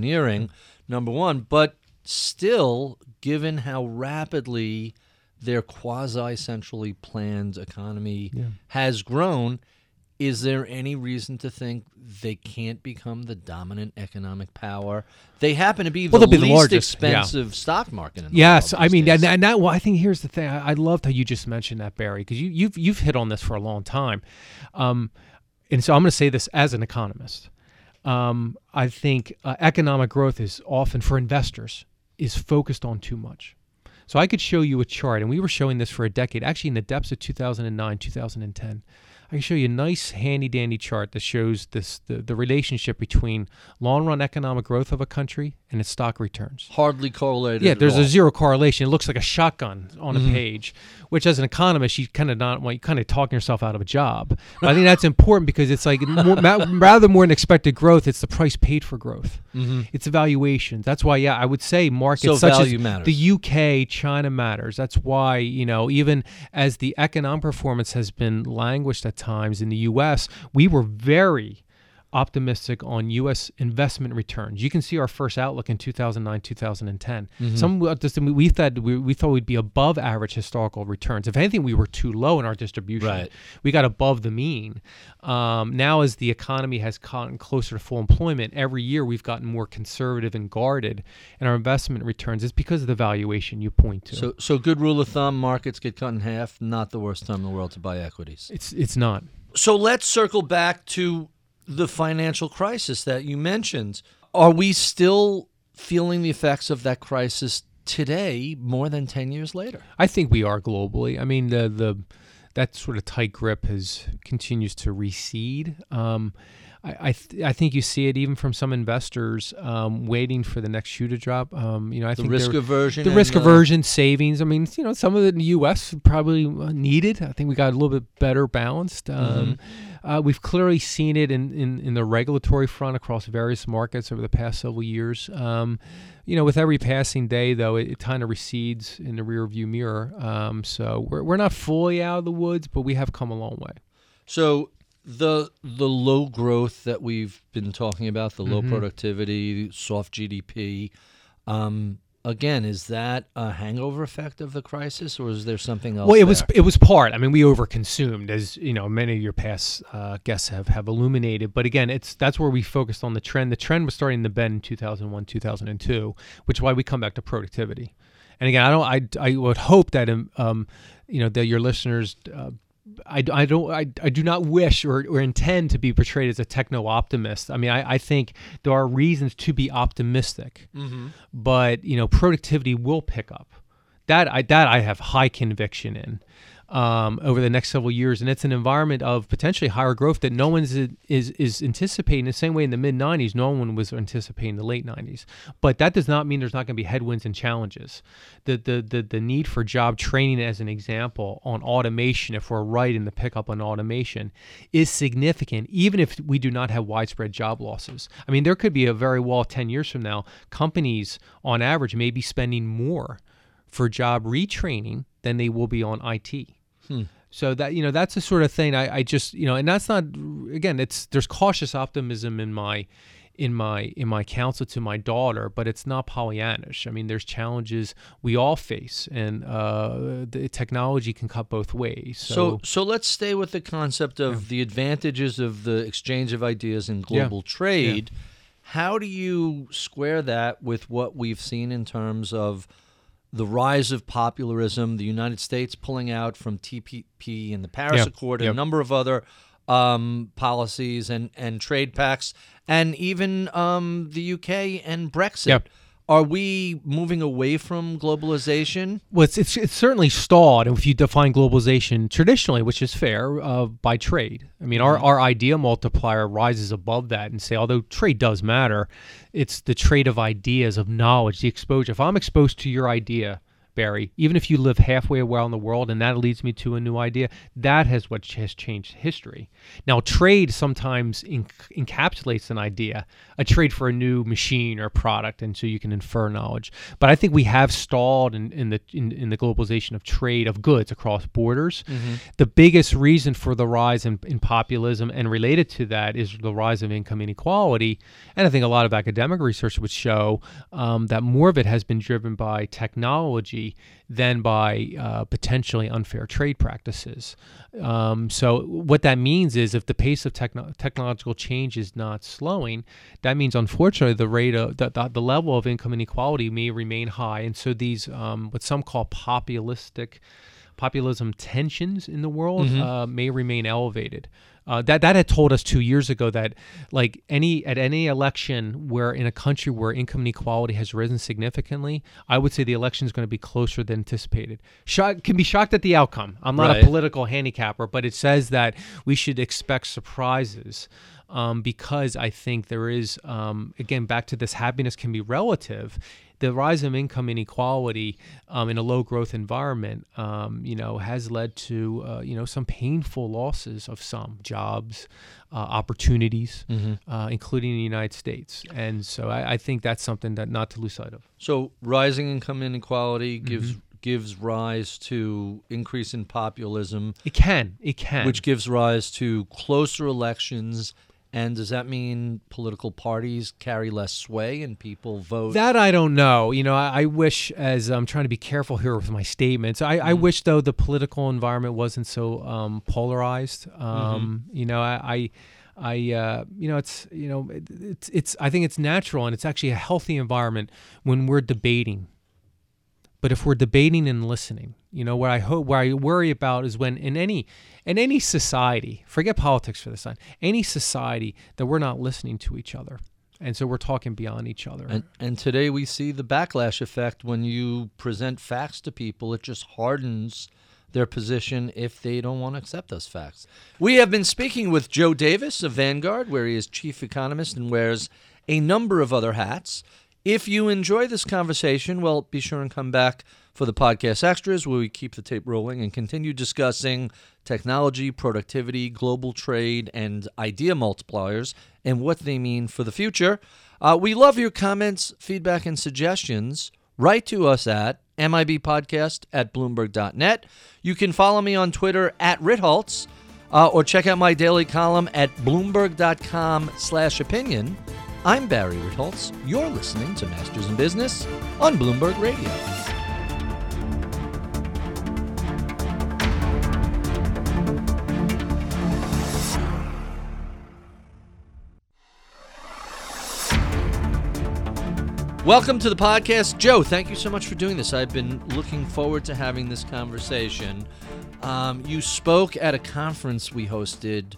number one but still given how rapidly their quasi centrally planned economy Yeah. has grown is there any reason to think they can't become the dominant economic power they happen to be Well, the be the least largest, yeah. expensive stock market in the world. Yes, I mean, days. and, and that. Well, I think here's the thing. I, I loved how you just mentioned that, Barry, because you, you've you've hit on this for a long time, um, and so I'm going to say this as an economist. Um, I think uh, economic growth is often for investors is focused on too much. So I could show you a chart, and we were showing this for a decade, actually in the depths of 2009, 2010. I can show you a nice, handy dandy chart that shows this the, the relationship between long run economic growth of a country and its stock returns. hardly correlated Yeah, there's a zero correlation. It looks like a shotgun on Mm-hmm. a page, which as an economist, you kind of not well, you kind of talking yourself out of a job. But I think that's important because it's like more, rather more than expected growth, it's the price paid for growth. Mhm. It's evaluations. That's why, yeah, I would say markets So such value as matters. the UK, China matters. That's why you know even as the economic performance has been languished at times in the U.S., we were very optimistic on U.S. investment returns. You can see our first outlook in 2009, 2010. Mm-hmm. Some uh, we thought we, we thought we'd be above average historical returns. If anything, we were too low in our distribution. Right. We got above the mean. Um, now, as the economy has gotten closer to full employment, every year we've gotten more conservative and guarded in our investment returns. It's because of the valuation you point to. So, so good rule of thumb: markets get cut in half. Not the worst time in the world to buy equities. it's it's not. So let's circle back to the financial crisis that you mentioned. Are we still feeling the effects of that crisis today, more than ten years later? I think we are globally. I mean, the the that sort of tight grip has continues to recede. Um, I I, th- I think you see it even from some investors um, waiting for the next shoe to drop. Um, you know, I The think risk aversion. the risk aversion savings. I mean, you know, some of it in the U.S. probably uh, needed. I think we got a little bit better balanced. Um, uh, we've clearly seen it in, in, in the regulatory front across various markets over the past several years. Um, you know, with every passing day, though, it, it kind of recedes in the rearview mirror. Um, so we're, we're not fully out of the woods, but we have come a long way. So the the low growth that we've been talking about, the low Mhm. productivity, soft GDP. Um, again, is that a hangover effect of the crisis, or is there something else? Well, it was it was part. I mean, we overconsumed, as you know, many of your past uh, guests have have illuminated. But again, it's that's where we focused on the trend. The trend was starting to bend in 2001, 2002, which is why we come back to productivity. And again, I don't. I, I would hope that um, um you know that your listeners. Uh, I, I don't I, I do not wish or, or intend to be portrayed as a techno optimist. I mean I, I think there are reasons to be optimistic Mm-hmm. but you know productivity will pick up that i that i have high conviction in um, over the next several years. And it's an environment of potentially higher growth that no one's is is anticipating. The same way in the mid 90s no one was anticipating the late 90s but that does not mean there's not going to be headwinds and challenges. The, the the the need for job training as an example on automation if we're right in the pickup on automation is significant even if we do not have widespread job losses. I mean there could be a very well 10 years from now companies on average may be spending more for job retraining than they will be on IT. Hmm. So that you know that's the sort of thing I, I just you know and that's not again it's there's cautious optimism in my in my in my counsel to my daughter, but it's not Pollyannish. I mean, there's challenges we all face, and uh, the technology can cut both ways. So, So, so let's stay with the concept of the advantages of the exchange of ideas in global trade. How do you square that with what we've seen in terms of the rise of popularism, the United States pulling out from TPP and the Paris Yeah, Accord, and yep. a number of other um, policies and, and trade pacts, and even um, the UK and Brexit? Yep. Are we moving away from globalization? Well, it's, it's, it's certainly stalled if you define globalization traditionally, which is fair, uh, by trade. I mean, our, our idea multiplier rises above that and say, although trade does matter, it's the trade of ideas, of knowledge, the exposure. If I'm exposed to your idea, Barry, even if you live halfway around the world and that leads me to a new idea, that has what has changed history. Now, trade sometimes encapsulates an idea, a trade for a new machine or product, and so you can infer knowledge. But I think we have stalled in, in the in, in, the globalization of trade of goods across borders. Mm-hmm. The biggest reason for the rise in, in populism and related to that is the rise of income inequality. And I think a lot of academic research would show um, that more of it has been driven by technology than by uh, potentially unfair trade practices. Um, so, what that means is if the pace of techno- technological change is not slowing, that means unfortunately the rate of the, the, the level of income inequality may remain high. And so, these um, what some call populistic populism tensions in the world mm-hmm. uh, may remain elevated. Uh, that that had told us two years ago that like any at any election where in a country where income inequality has risen significantly, I would say the election is going to be closer than anticipated. Shock, can be shocked at the outcome. I'm not right. a political handicapper, but it says that we should expect surprises. Um, because I think there is, um, again, back to this happiness can be relative the rise of income inequality um, in a low growth environment, um, you know, has led to uh, you know some painful losses of some jobs, uh, opportunities, mm-hmm. uh, including in the United States. And so I, I, think that's something that not to lose sight of. So rising income inequality gives. Mm-hmm gives rise to increase in populism. It can. It can. Which gives rise to closer elections and does that mean political parties carry less sway and people vote? That I don't know. You know, I, I wish, as I'm trying to be careful here with my statements, I, mm. I wish, though, the political environment wasn't so um, polarized. Um, mm-hmm. You know, I. I, I uh, you know, it's, you know, it's, it's, I think it's natural and it's actually a healthy environment when we're debating but if we're debating and listening, you know, what I hope, where I worry about is when in any in any society, forget politics for this time, any society that we're not listening to each other. And so we're talking beyond each other. And, and today we see the backlash effect when you present facts to people. It just hardens their position if they don't want to accept those facts. We have been speaking with Joe Davis of Vanguard, where he is chief economist and wears a number of other hats. If you enjoy this conversation, well, be sure and come back for the podcast extras where we keep the tape rolling and continue discussing technology, productivity, global trade, and idea multipliers and what they mean for the future. Uh, we love your comments, feedback, and suggestions. Write to us at mibpodcast at bloomberg.net. You can follow me on Twitter at Ritholtz uh, or check out my daily column at bloomberg.com slash opinion. I'm Barry Ritholtz. You're listening to Masters in Business on Bloomberg Radio. Welcome to the podcast. Joe, thank you so much for doing this. I've been looking forward to having this conversation. Um, you spoke at a conference we hosted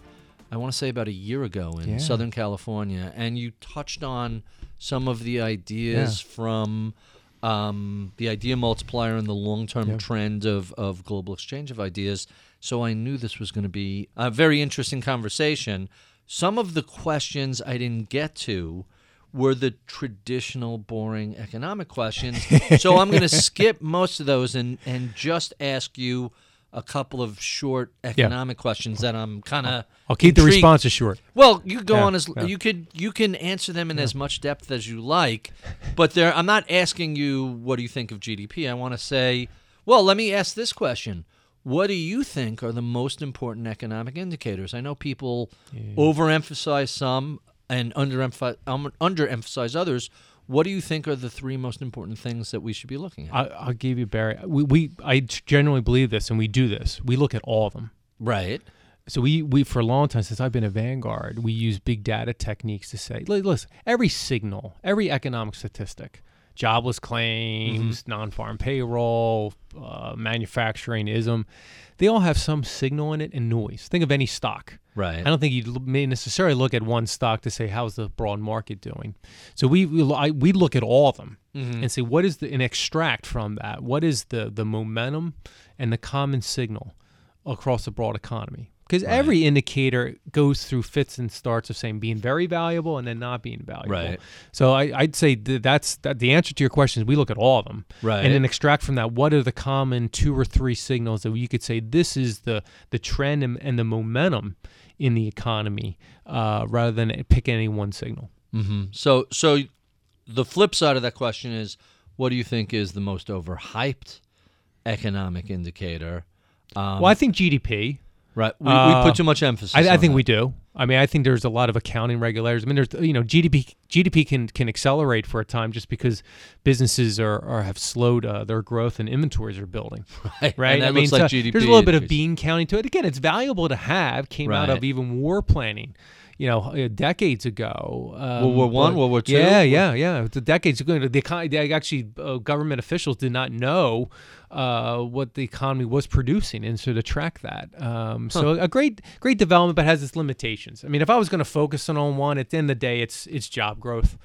I want to say about a year ago in yeah. Southern California, and you touched on some of the ideas yeah. from um, the idea multiplier and the long term trend of, of global exchange of ideas. So I knew this was going to be a very interesting conversation. Some of the questions I didn't get to were the traditional boring economic questions. so I'm going to skip most of those and, and just ask you a couple of short economic yeah. questions that I'm kind of. I'll keep intrigued. the responses short. Well, you go yeah, on as yeah. you could you can answer them in as much depth as you like, but there I'm not asking you what do you think of GDP. I want to say, well, let me ask this question. What do you think are the most important economic indicators? I know people overemphasize some and underemphasize, um, underemphasize others. What do you think are the three most important things that we should be looking at? I, will give you Barry. We, we I generally believe this, and we do this. We look at all of them. Right. So we we for a long time since I've been a Vanguard, we use big data techniques to say, listen, every signal, every economic statistic, jobless claims, mm-hmm. non-farm payroll, uh, manufacturing ISM, they all have some signal in it and noise. Think of any stock. Right. I don't think you may necessarily look at one stock to say how's the broad market doing. So we we, I, we look at all of them mm-hmm. and say what is the and extract from that what is the the momentum and the common signal across the broad economy because every indicator goes through fits and starts of saying being very valuable and then not being valuable. Right. So I, I'd say th- that's that. The answer to your question is we look at all of them, Right. and then extract from that what are the common two or three signals that you could say this is the the trend and, and the momentum in the economy, uh, rather than pick any one signal. hmm So, so the flip side of that question is, what do you think is the most overhyped economic indicator? Um, well, I think GDP. right, we, uh, we put too much emphasis. I, I think that. we do. I mean, I think there's a lot of accounting regulators. I mean, there's you know GDP GDP can can accelerate for a time just because businesses are, are have slowed uh, their growth and inventories are building. right. Right. And that I mean, looks like so GDP. there's a little bit of bean counting to it. Again, it's valuable to have. Came out of even war planning. You know, uh, decades ago. Um, World War One, World War Two? Yeah, yeah, yeah. The decades ago, the. They actually, uh, government officials did not know uh, what the economy was producing, and so to track that. Um, so a great, great development, but has its limitations. I mean, if I was going to focus on on one, at the end of the day, it's it's job growth.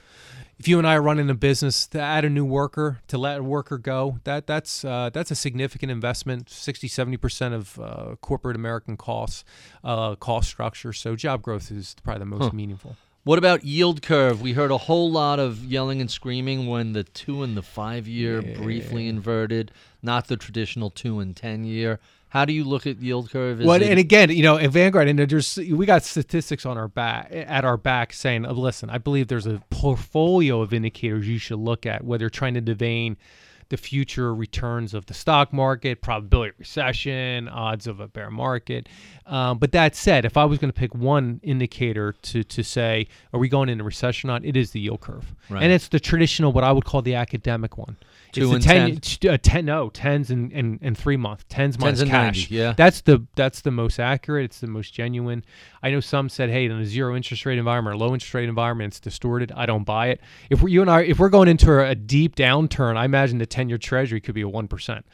If you and I are running a business to add a new worker, to let a worker go, that that's uh, that's a significant investment. 60, 70 percent of uh, corporate American costs, uh, cost structure. So job growth is probably the most meaningful. What about yield curve? We heard a whole lot of yelling and screaming when the two and the five year briefly inverted, not the traditional two and ten year. How do you look at yield curve? Is Well, it- and again, you know, in Vanguard, and there's we got statistics on our back at our back saying, oh, listen, I believe there's a portfolio of indicators you should look at, whether trying to divine the future returns of the stock market, probability of recession, odds of a bear market. Um, but that said, if I was going to pick one indicator to to say, are we going into recession or not? It is the yield curve, Right. and it's the traditional, what I would call the academic one. Two and 10, uh, 10 no, tens and, and, and three month, tens, minus and 90, cash. yeah. That's the that's the most accurate. It's the most genuine. I know some said, "Hey, in a zero interest rate environment or low interest rate environment, it's distorted." I don't buy it. If we, you and I, if we're going into a, a deep downturn, I imagine the ten-year Treasury could be a one percent,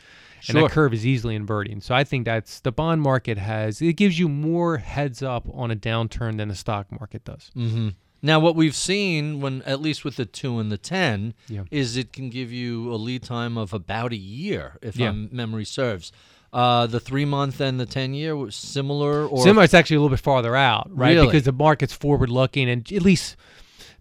and Sure. that curve is easily inverting. So I think that's the bond market has it gives you more heads up on a downturn than the stock market does. hmm Now, what we've seen, when at least with the two and the ten, Yeah. is it can give you a lead time of about a year, if Yeah. memory serves. Uh, the three month and the ten year was similar, or Similar, it's actually a little bit farther out, right? Really? Because the market's forward looking, and at least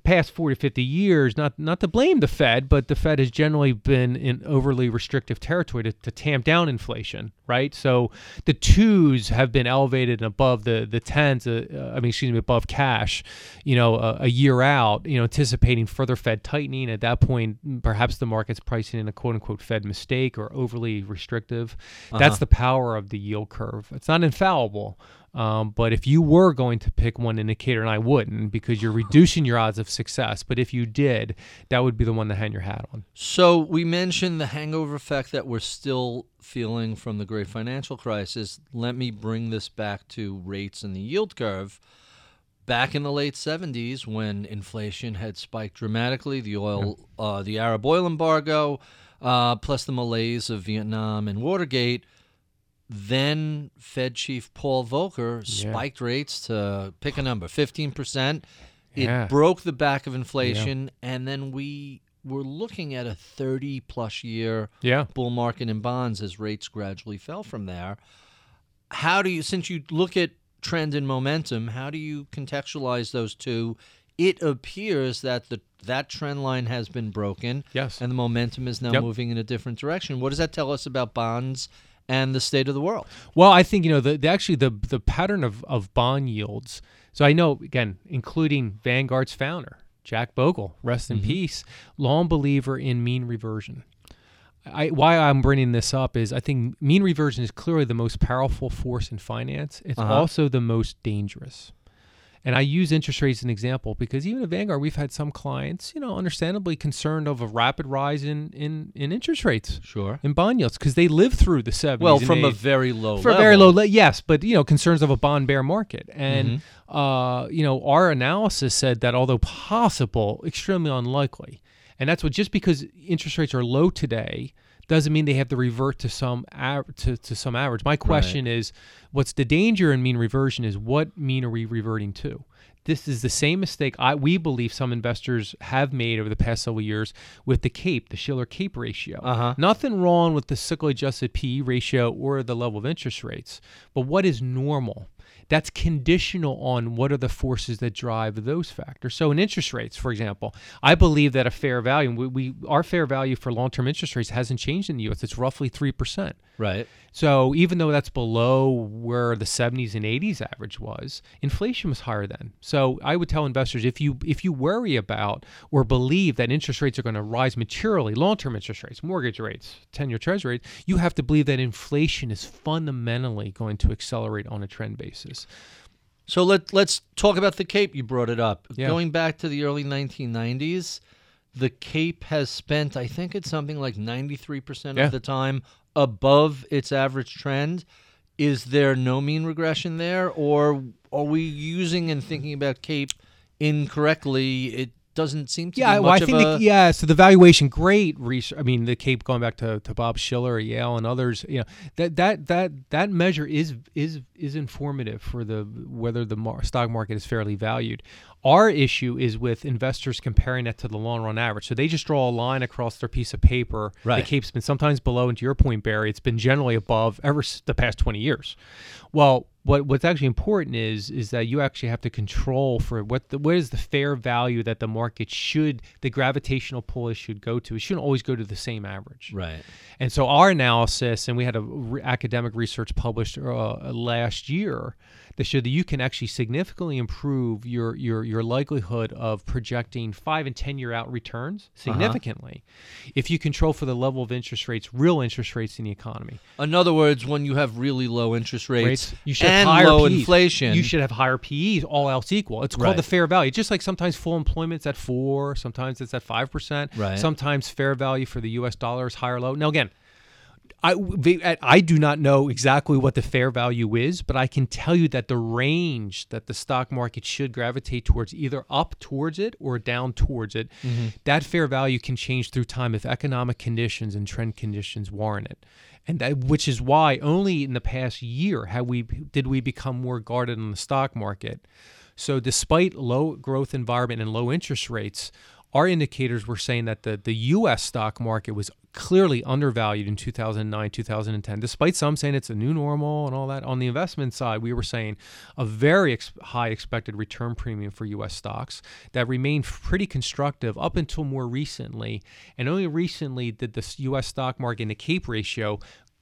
past 40 50 years not not to blame the fed but the fed has generally been in overly restrictive territory to, to tamp down inflation right? So the twos have been elevated and above the the tens uh, uh, i mean excuse me above cash you know a, a year out you know anticipating further fed tightening. At that point perhaps the market's pricing in a quote unquote fed mistake or overly restrictive. That's the power of the yield curve. It's not infallible um, but if you were going to pick one indicator, and I wouldn't because you're reducing your odds of success, but if you did, that would be the one to hang your hat on. So we mentioned the hangover effect that we're still feeling from the great financial crisis. Let me bring this back to rates and the yield curve. Back in the late 70s, when inflation had spiked dramatically, the oil, uh, the Arab oil embargo, uh, plus the malaise of Vietnam and Watergate, then Fed Chief Paul Volcker Yeah. spiked rates to pick a number, 15%. It Yeah. broke the back of inflation, and then we were looking at a 30 plus year Yeah. bull market in bonds as rates gradually fell from there. How do you, since you look at trend and momentum, how do you contextualize those two? It appears that the that trend line has been broken, Yes. and the momentum is now Yep. moving in a different direction. What does that tell us about bonds and the state of the world? Well, I think you know the, the actually the the pattern of, of bond yields. So I know again, including Vanguard's founder Jack Bogle, rest in peace, long believer in mean reversion. I, why I'm bringing this up is I think mean reversion is clearly the most powerful force in finance. It's Uh-huh. also the most dangerous. And I use interest rates as an example because even at Vanguard, we've had some clients, you know, understandably concerned of a rapid rise in in, in interest rates Sure. in bond yields because they lived through the 70s. Well, from a very low for a very low, le- yes, but you know, concerns of a bond bear market, and Mm-hmm. uh, you know, our analysis said that although possible, extremely unlikely, and that's what just because interest rates are low today doesn't mean they have to revert to some to, to some average. My question is, what's the danger in mean reversion? Is what mean are we reverting to? this is the same mistake I we believe some investors have made over the past several years with the CAPE, the Shiller CAPE ratio. Uh-huh. Nothing wrong with the cyclically adjusted PE ratio or the level of interest rates, but what is normal? That's conditional on what are the forces that drive those factors. So, in interest rates, for example, I believe that a fair value, we, we our fair value for long-term interest rates hasn't changed in the U.S. It's roughly three percent. Right. So even though that's below where the 70s and 80s average was, inflation was higher then. So I would tell investors if you if you worry about or believe that interest rates are going to rise materially, long-term interest rates, mortgage rates, 10-year treasury rates, you have to believe that inflation is fundamentally going to accelerate on a trend basis. So let let's talk about the Cape. You brought it up. Yeah. Going back to the early 1990s, the Cape has spent, I think it's something like 93% Yeah. of the time above its average trend. Is there no mean regression there, or are we using and thinking about Cape incorrectly? It doesn't seem to Yeah, be well, I think of the, yeah. So the valuation, great research. I mean, the Cape going back to, to Bob Shiller, Yale, and others. You know, that that that that measure is is is informative for the whether the mar- stock market is fairly valued. Our issue is with investors comparing that to the long run average. So they just draw a line across their piece of paper. Right. The Cape's been sometimes below, and to your point, Barry, it's been generally above ever s- the past twenty years. Well, what what's actually important is is that you actually have to control for what the what is the fair value that the market should the gravitational pull it should go to. It shouldn't always go to the same average. right. And so our analysis, and we had a re- academic research published uh, last year that show that you can actually significantly improve your your your likelihood of projecting five and ten year out returns uh-huh. significantly if you control for the level of interest rates, real interest rates in the economy. In other words, when you have really low interest rates, Rates, you should and have higher low PEs. inflation, You should have higher PEs, all else equal. It's called Right. the fair value. Just like sometimes full employment's at four, sometimes it's at five percent. Right. Sometimes fair value for the U.S. dollar is higher or low. Now again, I, I do not know exactly what the fair value is, but I can tell you that the range that the stock market should gravitate towards, either up towards it or down towards it, mm-hmm. that fair value can change through time if economic conditions and trend conditions warrant it. And that, which is why only in the past year have we did we become more guarded on the stock market. So despite low growth environment and low interest rates, our indicators were saying that the, the U.S. stock market was clearly undervalued in 2009, 2010, despite some saying it's a new normal and all that. On the investment side, we were saying a very ex- high expected return premium for U.S. stocks that remained pretty constructive up until more recently. And only recently did the U.S. stock market and the CAPE ratio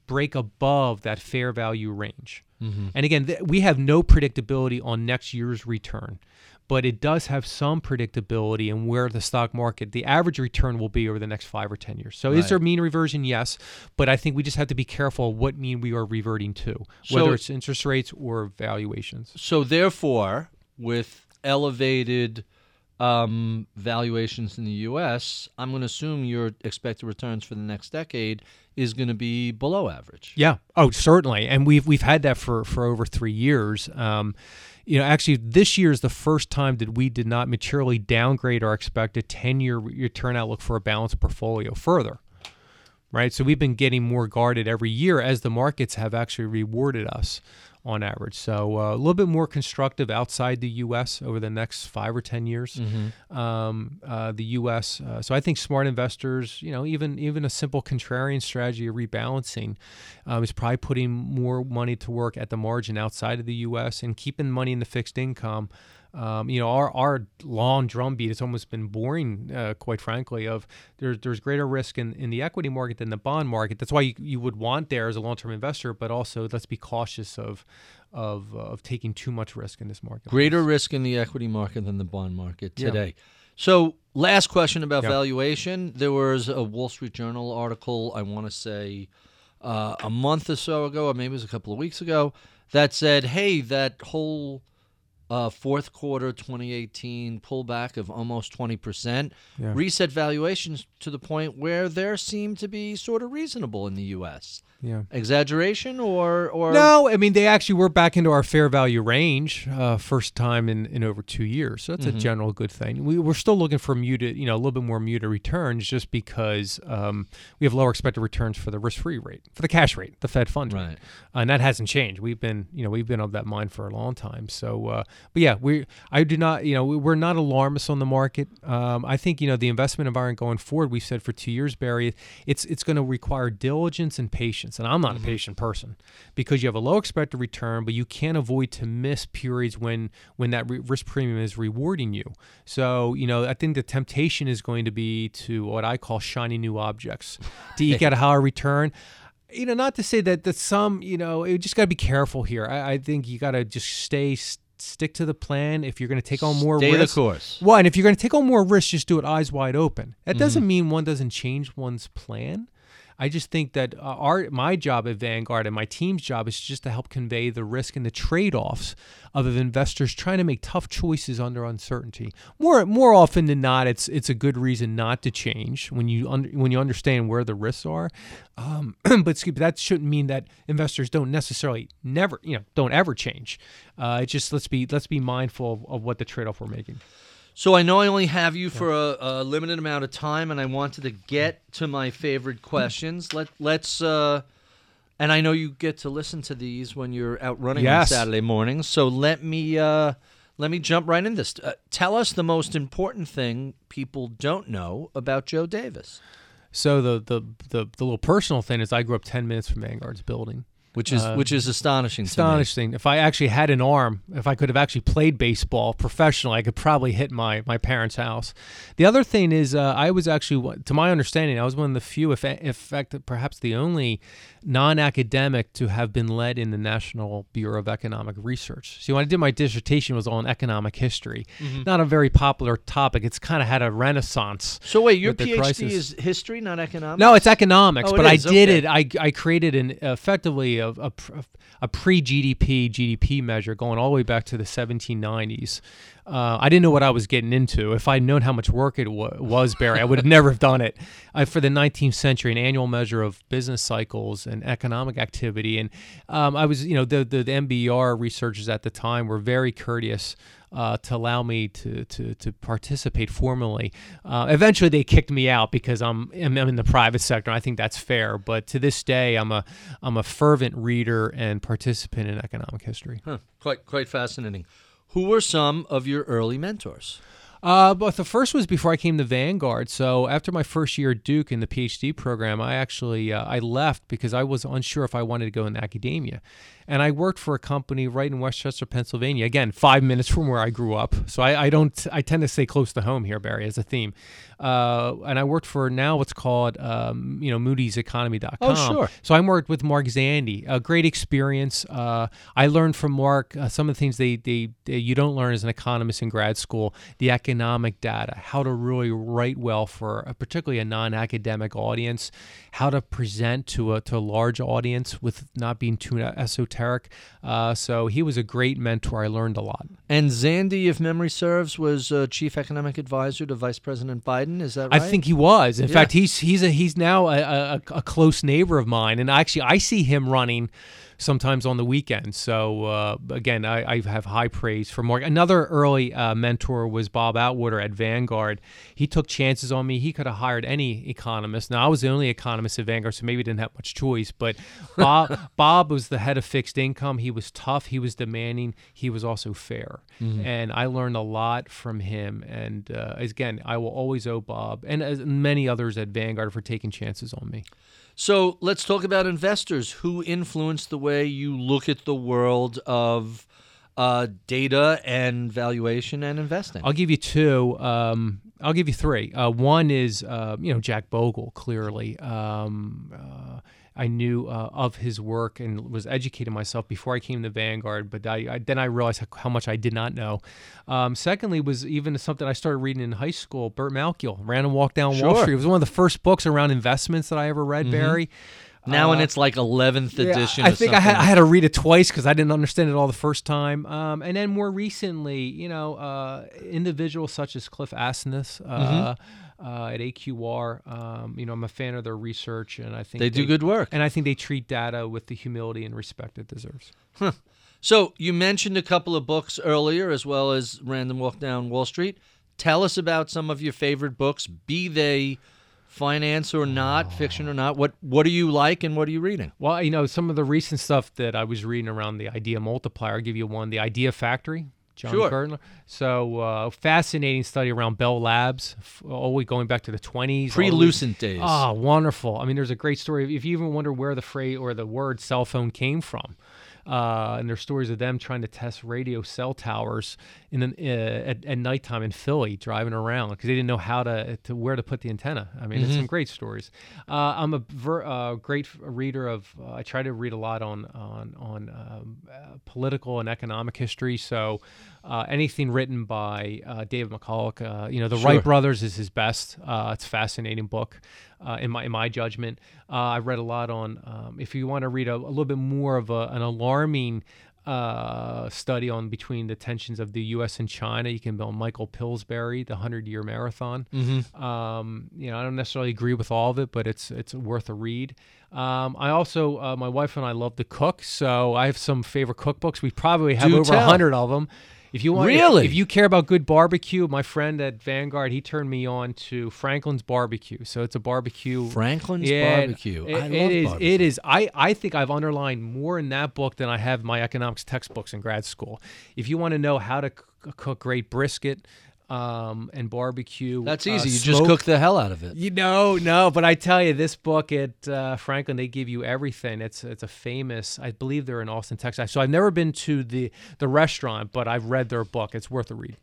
break above that fair value range. Mm-hmm. And again, th- we have no predictability on next year's return, but it does have some predictability in where the stock market, the average return will be over the next five or 10 years. So, is there mean reversion? Yes. But I think we just have to be careful what mean we are reverting to, So- whether it's interest rates or valuations. So therefore, with elevated um, valuations in the U.S., I'm going to assume your expected returns for the next decade is going to be below average. Yeah. Oh, certainly. And we've we've had that for for over three years. Um, you know, actually, this year is the first time that we did not materially downgrade our expected ten-year return outlook for a balanced portfolio further. Right. So we've been getting more guarded every year as the markets have actually rewarded us on average. So uh, a little bit more constructive outside the U.S. over the next five or ten years. Um, uh, the U.S. Uh, so I think smart investors, you know, even even a simple contrarian strategy of rebalancing um, is probably putting more money to work at the margin outside of the U.S. and keeping money in the fixed income. Um, you know, our, our long drumbeat has almost been boring, uh, quite frankly. Of there's there's greater risk in, in the equity market than the bond market. That's why you, you would want there as a long term investor, but also let's be cautious of of of taking too much risk in this market. Greater risk in the equity market than the bond market Yeah. today. So, last question about Yeah. valuation. There was a Wall Street Journal article, I want to say uh, a month or so ago, or maybe it was a couple of weeks ago, that said, hey, that whole uh, fourth quarter 2018 pullback of almost 20%, Yeah. reset valuations to the point where there seem to be sort of reasonable in the U.S. Yeah. Exaggeration or or No, I mean they actually were back into our fair value range, uh, first time in, in over two years. So that's Mm-hmm. a general good thing. We, we're still looking for muted, you know, a little bit more muted returns, just because um, we have lower expected returns for the risk-free rate, for the cash rate, the Fed fund Right. rate, uh, and that hasn't changed. We've been, you know, we've been of that mind for a long time. So, uh, but yeah, we, I do not, you know, we- we're not alarmists on the market. Um, I think you know the investment environment going forward. We've said for two years, Barry, it's it's going to require diligence and patience, and I'm not a patient person because you have a low expected return, but you can't avoid to miss periods when when that re- risk premium is rewarding you. So you know, I think the temptation is going to be to what I call shiny new objects to eke out a higher return. You know, not to say that that some, you know, you just got to be careful here. I, I think you got to just stay. s- Stick to the plan. If you're going to take on more Stay the course. well, and if you're going to take on more risk, just do it eyes wide open. That doesn't Mm-hmm. mean one doesn't change one's plan. I just think that uh, our my job at Vanguard and my team's job is just to help convey the risk and the trade-offs of investors trying to make tough choices under uncertainty. More more often than not, it's it's a good reason not to change when you when you understand where the risks are. Um, but that shouldn't mean that investors don't necessarily never you know don't ever change. Uh, it's just let's be let's be mindful of, of what the trade-off we're making. So I know I only have you for a, a limited amount of time, and I wanted to get to my favorite questions. Let let's. Uh, and I know you get to listen to these when you're out running Yes. on Saturday mornings. So let me uh, let me jump right in this. Uh, tell us the most important thing people don't know about Joe Davis, So the, the the the little personal thing is I grew up ten minutes from Vanguard's building. Which is Uh, which is astonishing. To me. Astonishing. If I actually had an arm, if I could have actually played baseball professionally, I could probably hit my my parents' house. The other thing is, uh, I was actually, to my understanding, I was one of the few, if in fact, perhaps the only non-academic to have been led in the National Bureau of Economic Research. See, when I did my dissertation, it was on economic history. Not a very popular topic. It's kind of had a renaissance. So wait, your PhD crisis. is history, not economics. No, it's economics, Oh, it but I did okay. it. I, I created an effectively a, a, a pre GDP GDP measure going all the way back to the 1790s. Uh, I didn't know what I was getting into. If I'd known how much work it wa- was, Barry, I would have never have done it. I, for the 19th century, an annual measure of business cycles and economic activity, and um, I was, you know, the, the the MBR researchers at the time were very courteous uh, to allow me to to, to participate formally. Uh, eventually, they kicked me out because I'm, I'm in the private sector. I think that's fair, but to this day, I'm a I'm a fervent reader and participant in economic history. Huh, quite quite fascinating. Who were some of your early mentors? Uh, but the first was before I came to Vanguard. So after my first year at Duke in the PhD program, I actually uh, I left because I was unsure if I wanted to go into academia, and I worked for a company right in West Chester, Pennsylvania. Again, five minutes from where I grew up. So I, I don't I tend to stay close to home here, Barry, as a theme. Uh, and I worked for now what's called um, you know Moody's Economy.com. Oh, sure. So I worked with Mark Zandi. A great experience. Uh, I learned from Mark uh, some of the things they, they, they you don't learn as an economist in grad school. The economic data, how to really write well for a, particularly a non-academic audience, how to present to a to a large audience with not being too esoteric. Uh, so he was a great mentor. I learned a lot. And Zandi, if memory serves, was uh, chief economic advisor to Vice President Biden. Is that right? I think he was. In Yeah. fact, he's he's a, he's now a, a, a close neighbor of mine, and actually I see him running sometimes on the weekends. So uh, again, I, I have high praise for Mark. Another early uh, mentor was Bob Auwaerter at Vanguard. He took chances on me. He could have hired any economist. Now I was the only economist at Vanguard, so maybe didn't have much choice. But Bob Bob was the head of fixed income. He was tough. He was demanding. He was also fair, and I learned a lot from him. And uh, again, I will always owe Bob and as many others at Vanguard for taking chances on me. So let's talk about investors. Who influence the way you look at the world of uh, data and valuation and investing? I'll give you two. Um, I'll give you three. Uh, one is, uh, you know, Jack Bogle. Clearly, um, uh, I knew uh, of his work and was educating myself before I came to Vanguard. But I, I, then I realized how, how much I did not know. Um, secondly, was even something I started reading in high school. Burt Malkiel, Random Walk Down Wall Sure. Mm-hmm. Street. It was one of the first books around investments that I ever read. Barry. now in Uh, its like eleventh yeah, edition. I think I had. I had to read it twice because I didn't understand it all the first time. Um, and then more recently, you know, uh, individuals such as Cliff Asness, uh, Mm-hmm. Uh, at AQR. Um, you know, I'm a fan of their research, and I think They do good work. And I think they treat data with the humility and respect it deserves. So you mentioned a couple of books earlier, as well as Random Walk Down Wall Street. Tell us about some of your favorite books, be they finance or not, fiction or not. What what do you like and what are you reading? Well, you know, some of the recent stuff that I was reading around the idea multiplier. I'll give you one, the Idea Factory. John Sure. So uh, fascinating study around Bell Labs, always going back to the 20s. all Pre-Lucent days. Oh, wonderful. I mean, there's a great story. If you even wonder where the phrase or the word cell phone came from, uh, and there's stories of them trying to test radio cell towers in an, uh, at, at nighttime in Philly, driving around because they didn't know how to, to where to put the antenna. I mean, it's some great stories. Uh, I'm a ver- uh, great reader of. Uh, I try to read a lot on on on um, uh, political and economic history. So. Uh, anything written by uh, David McCullough, uh, you know, the Sure. Wright brothers is his best. Uh, it's a fascinating book, uh, in my in my judgment. Uh, I've read a lot on. Um, if you want to read a, a little bit more of a, an alarming uh, study on between the tensions of the U.S. and China, you can go on Michael Pillsbury, the Hundred Year Marathon. Um, you know, I don't necessarily agree with all of it, but it's it's worth a read. Um, I also, uh, my wife and I love to cook, so I have some favorite cookbooks. We probably have Do over a hundred of them. If you want, if- Really? if, you care about good barbecue, my friend at Vanguard, he turned me on to Franklin's Barbecue. So it's a barbecue. Franklin's Yeah, Barbecue. It, I love it is. barbecue. It is. I, I think I've underlined more in that book than I have my economics textbooks in grad school. If you want to know how to c- cook great brisket um, and barbecue, That's uh, easy. you just cook the hell out of it. you know, no, but I tell you, this book at uh, Franklin, they give you everything. It's it's a famous. I believe they're in Austin, Texas. So I've never been to the the restaurant, but I've read their book. It's worth a read.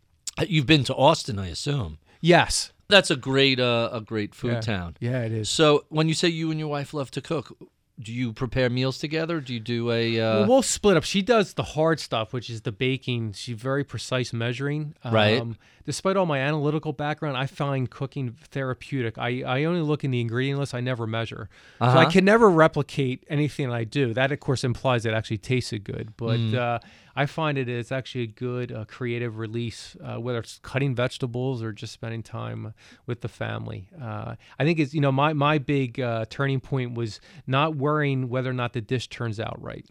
You've been to Austin, I assume. Yes. That's a great uh, a great food Yeah. town. Yeah, it is. So when you say you and your wife love to cook, do you prepare meals together? Do you do a uh, well, we'll split up. She does the hard stuff, which is the baking. She's very precise measuring. Right. Um, despite all my analytical background, I find cooking therapeutic. I, I only look in the ingredient list. I never measure. So I Uh-huh. can never replicate anything I do. That, of course, implies it actually tasted good. But Mm. uh, I find it is actually a good uh, creative release, uh, whether it's cutting vegetables or just spending time with the family. Uh, I think it's, you know, my, my big uh, turning point was not worrying whether or not the dish turns out right.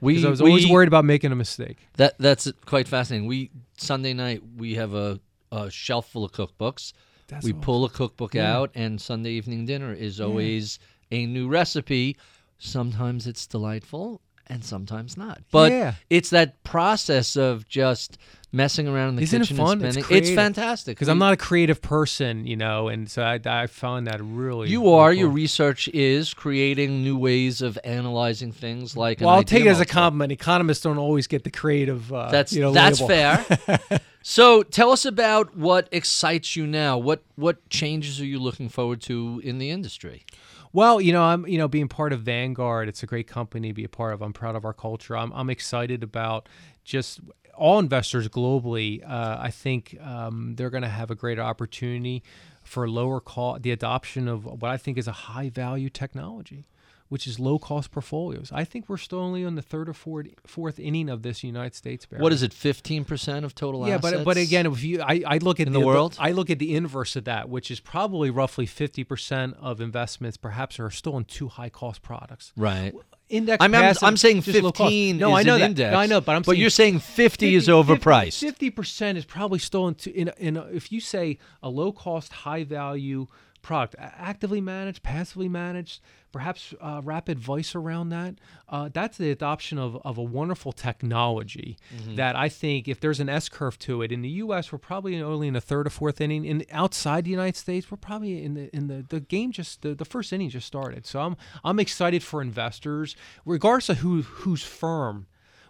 we, Because I was always we- worried about making a mistake. That that's quite fascinating. We Sunday night we have a, a shelf full of cookbooks. That's we pull a cookbook out, and Sunday evening dinner is always a new recipe. Sometimes it's delightful, and sometimes not. But Yeah. it's that process of just messing around in the Isn't it fun? and It's spending. creative. fantastic Because I'm not a creative person, you know, and so I, I found that really. You really are. cool. Your research is creating new ways of analyzing things like. an Well, I'll take it as a compliment. Economists don't always get the creative. Uh, That's you know, that's label. fair. so tell us about what excites you now. What what changes are you looking forward to in the industry? Well, you know, I'm you know being part of Vanguard. It's a great company to be a part of. I'm proud of our culture. I'm I'm excited about just all investors globally. Uh, I think um, they're going to have a great opportunity for lower cost, the adoption of what I think is a high value technology, which is low cost portfolios. I think we're still only on the third or fourth fourth inning of this United States. Barry. What is it? Fifteen percent of total Yeah, assets. but but again, if you I, I look at In the world? I look at the inverse of that, which is probably roughly fifty percent of investments perhaps are still in too high cost products. right. Index. I'm, I'm, passive, I'm saying just low cost. fifteen. No, is I know that. Index, No, I know, but I'm. But saying you're saying fifty, is overpriced. Fifty percent is probably still in. In, in a, if you say a low cost, high value product, actively managed, passively managed, perhaps uh, wrap advice around that. Uh, that's the adoption of, of a wonderful technology Mm-hmm. that I think if there's an S curve to it in the U.S. we're probably only in the third or fourth inning. In outside the United States, we're probably in the in the, the game just the, the first inning just started. So I'm I'm excited for investors, regardless of who whose firm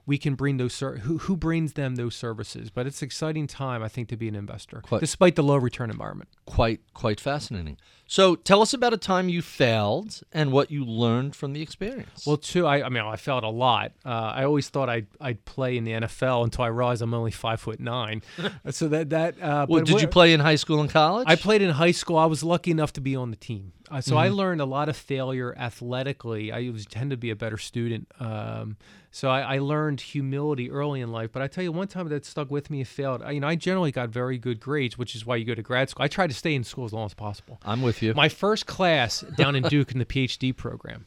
we can bring those ser- who who brings them those services. But it's an exciting time, I think, to be an investor, Quite- despite the low return environment. Quite quite fascinating. So tell us about a time you failed and what you learned from the experience. Well, too, I, I mean, I failed a lot. Uh, I always thought I'd I'd play in the NFL until I realized I'm only five foot nine. so that that. Uh, Well, did what- you play in high school and college? I played in high school. I was lucky enough to be on the team. Uh, so I learned a lot of failure athletically. I was tend to be a better student. Um, so I, I learned humility early in life. But I tell you, one time that stuck with me, it failed. I, you know, I generally got very good grades, which is why you go to grad school. I tried to stay in school as long as possible. I'm with you. My first class down in Duke in the PhD program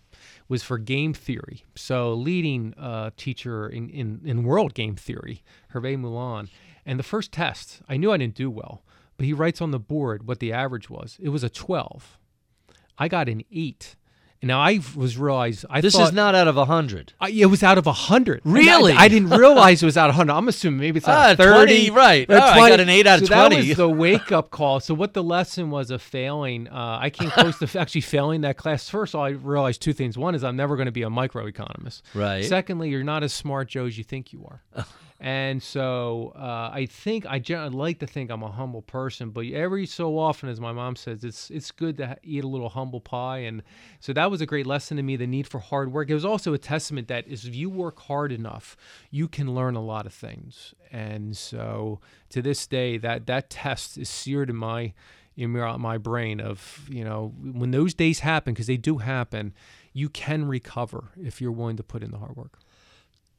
was for game theory. So leading uh, teacher in, in, in world game theory, Hervé Moulin. And the first test, I knew I didn't do well, but he writes on the board what the average was. It was a 12. I got an 8. Now I was realized I this thought, is not out of a hundred. It was out of a hundred. And I- Really? I, didn't realize it was out of hundred. I'm assuming maybe it's out Ah, of thirty. 20, right. Oh, I got an eight out of so 20. That was the wake up call. So what the lesson was of failing. Uh, I came close to actually failing that class. First of all, I realized two things. One is I'm never going to be a microeconomist. Right. Secondly, you're not as smart, Joe, as you think you are. And so uh, I think I generally like to think I'm a humble person, but every so often, as my mom says, it's it's good to eat a little humble pie. And so that was a great lesson to me. The need for hard work. It was also a testament that if you work hard enough, you can learn a lot of things. And so to this day, that that test is seared in my in my brain of you know when those days happen because they do happen, you can recover if you're willing to put in the hard work.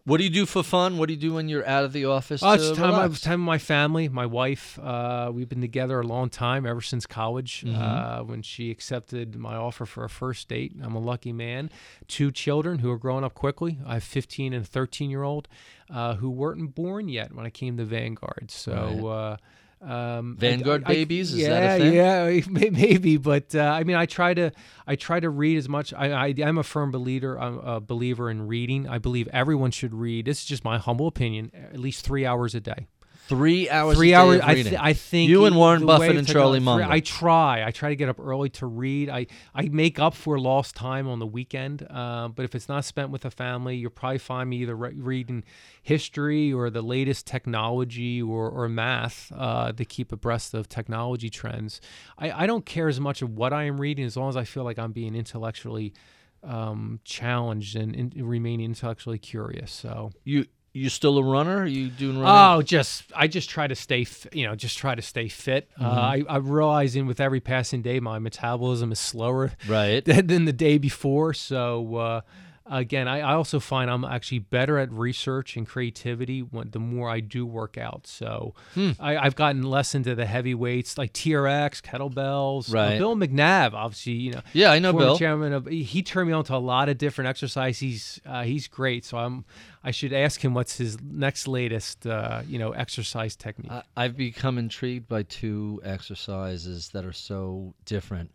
What do you do for fun? What do you do when you're out of the office? Oh, it's time, I, relax? time with my family, my wife. Uh, we've been together a long time, ever since college. Mm-hmm. Uh, when she accepted my offer for a first date, I'm a lucky man. Two children who are growing up quickly. I have 15 and 13 year old uh, who weren't born yet when I came to Vanguard. So. Uh, um, Vanguard I- I- babies? Is yeah, that a thing? yeah, maybe. But uh, I mean, I try to, I try to read as much. I, I, I'm a firm believer, I'm a believer in reading. I believe everyone should read. This is just my humble opinion. At least three hours a day Three hours. three a day hours. Of I, reading. th- I think You and Warren Buffett and Charlie go- Munger. I try. I try to get up early to read. I I make up for lost time on the weekend. Uh, but if it's not spent with a family, you'll probably find me either re- reading history or the latest technology or, or math uh, to keep abreast of technology trends. I, I don't care as much of what I am reading as long as I feel like I'm being intellectually um, challenged and, and remaining intellectually curious. So you you still a runner? Are you doing running? Oh, just I just try to stay, f- you know, just try to stay fit. Uh, Mm-hmm. I, I'm realizing with every passing day, my metabolism is slower right. than, than the day before. So uh, again, I, I also find I'm actually better at research and creativity when the more I do work out. So Hmm. I, I've gotten less into the heavy weights like TRX, kettlebells. Uh, Right. Bill McNabb, obviously, you know. Yeah, I know Bill. Chairman of he he turned me on to a lot of different exercises. He's uh, he's great. So I'm I should ask him what's his next latest uh, you know exercise technique. I, I've become intrigued by two exercises that are so different.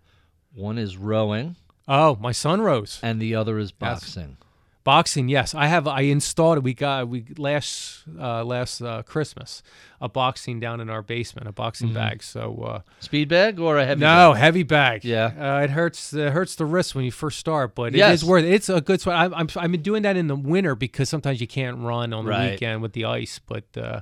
One is rowing, oh, my son rose. and the other is Yes. boxing. Boxing, yes, I have. I installed it. We got we last uh, last uh, Christmas a boxing down in our basement, a boxing bag. So uh, Speed bag or a heavy? no bag? heavy bag. Yeah. uh, it hurts. It hurts the wrist when you first start, but it Yes. is worth. it. It's a good sweat. I'm, I'm I've been doing that in the winter because sometimes you can't run on the Right. weekend with the ice. But uh,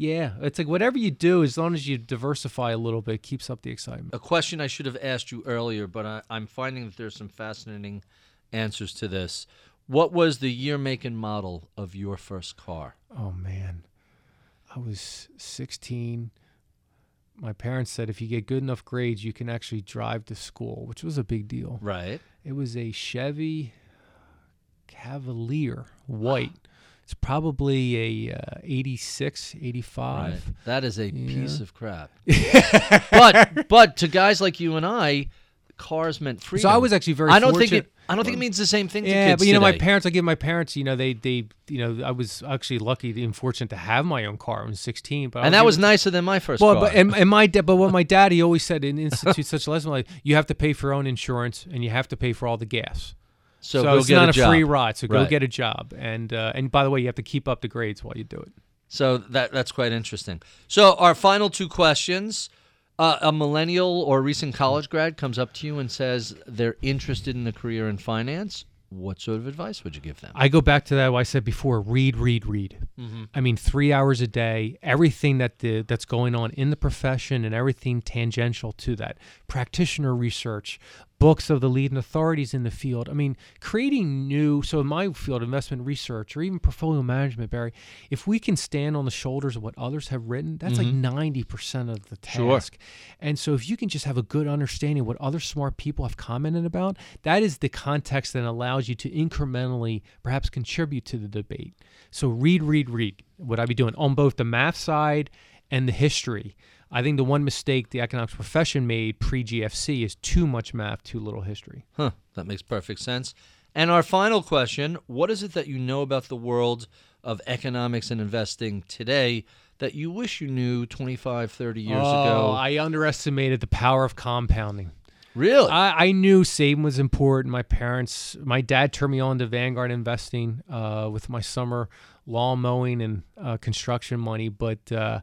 yeah, it's like whatever you do, as long as you diversify a little bit, keeps up the excitement. A question I should have asked you earlier, but I, I'm finding that there's some fascinating answers to this. What was the year, make, and model of your first car? Oh man, I was 16. My parents said if you get good enough grades, you can actually drive to school, which was a big deal. Right. It was a Chevy Cavalier, white. It's probably a uh, 86, 85. Right. That is a piece of crap. but but to guys like you and I, cars meant freedom. So I was actually very I don't think it. I don't think it means the same thing. to Yeah, kids but you know, my parents. I give my parents. You know, they they you know, I was actually lucky and fortunate to have my own car. I was 16, but I and that was nicer than my first Well, car. but and, and my dad, but what my daddy always said in institute such a lesson like you have to pay for your own insurance and you have to pay for all the gas. So, So, go it's not a, a, free ride. So go Right. get a job. And uh, and by the way, you have to keep up the grades while you do it. So that that's quite interesting. So our final two questions: uh, a millennial or recent college grad comes up to you and says they're interested in a career in finance. What sort of advice would you give them? I go back to that I said before: read, read, read. I mean, three hours a day, everything that the that's going on in the profession and everything tangential to that, practitioner research, books of the leading authorities in the field. I mean, creating new, so in my field, investment research or even portfolio management, Barry, if we can stand on the shoulders of what others have written, that's Mhm. like 90% of the task. Sure. And so if you can just have a good understanding of what other smart people have commented about, that is the context that allows you to incrementally perhaps contribute to the debate. So read, read, read. What I be doing on both the math side and the history. I think the one mistake the economics profession made pre GFC is too much math, too little history. Huh, that makes perfect sense. And our final question What is it that you know about the world of economics and investing today that you wish you knew 25, 30 years oh, ago? I underestimated the power of compounding. really? I, I knew saving was important. My parents, my dad turned me on to Vanguard investing uh, with my summer lawn mowing and uh, construction money. But uh,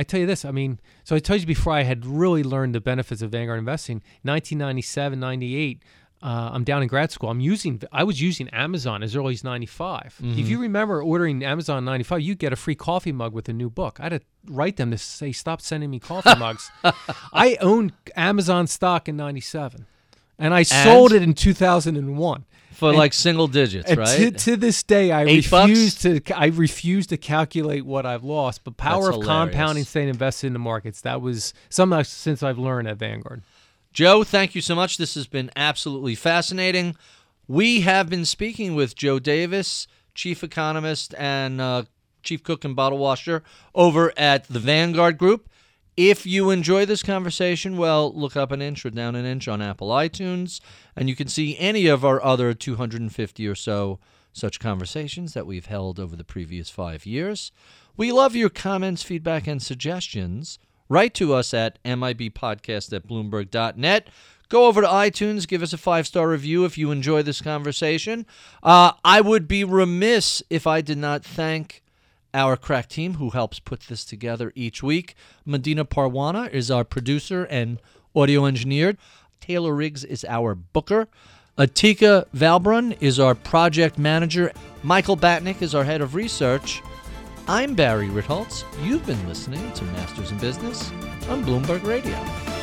I tell you this, I mean, so I told you before I had really learned the benefits of Vanguard investing. 1997, 98. Uh, I'm down in grad school. I'm using. I was using Amazon as early as '95. If you remember ordering Amazon '95, you get a free coffee mug with a new book. I had to write them to say stop sending me coffee mugs. I owned Amazon stock in '97, and I sold it in 2001. For like single digits, And right? to, to this day, I Eight bucks? refuse to. I refuse to calculate what I've lost. But power That's of hilarious. compounding, staying invested in the markets. That was something since I've learned at Vanguard. Joe, thank you so much. This has been absolutely fascinating. We have been speaking with Joe Davis, chief economist and uh, chief cook and bottle washer over at the Vanguard Group. If you enjoy this conversation, well, look up an inch or down an inch on Apple iTunes, and you can see any of our other 250 or so such conversations that we've held over the previous five years. We love your comments, feedback, and suggestions. Write to us at mibpodcast at bloomberg.net. Go over to iTunes, give us a five star review if you enjoy this conversation. Uh, I would be remiss if I did not thank our crack team who helps put this together each week. Medina Parwana is our producer and audio engineer. Taylor Riggs is our booker. Atika Valbrun is our project manager. Michael Batnick is our head of research. I'm Barry Ritholtz. You've been listening to Masters in Business on Bloomberg Radio.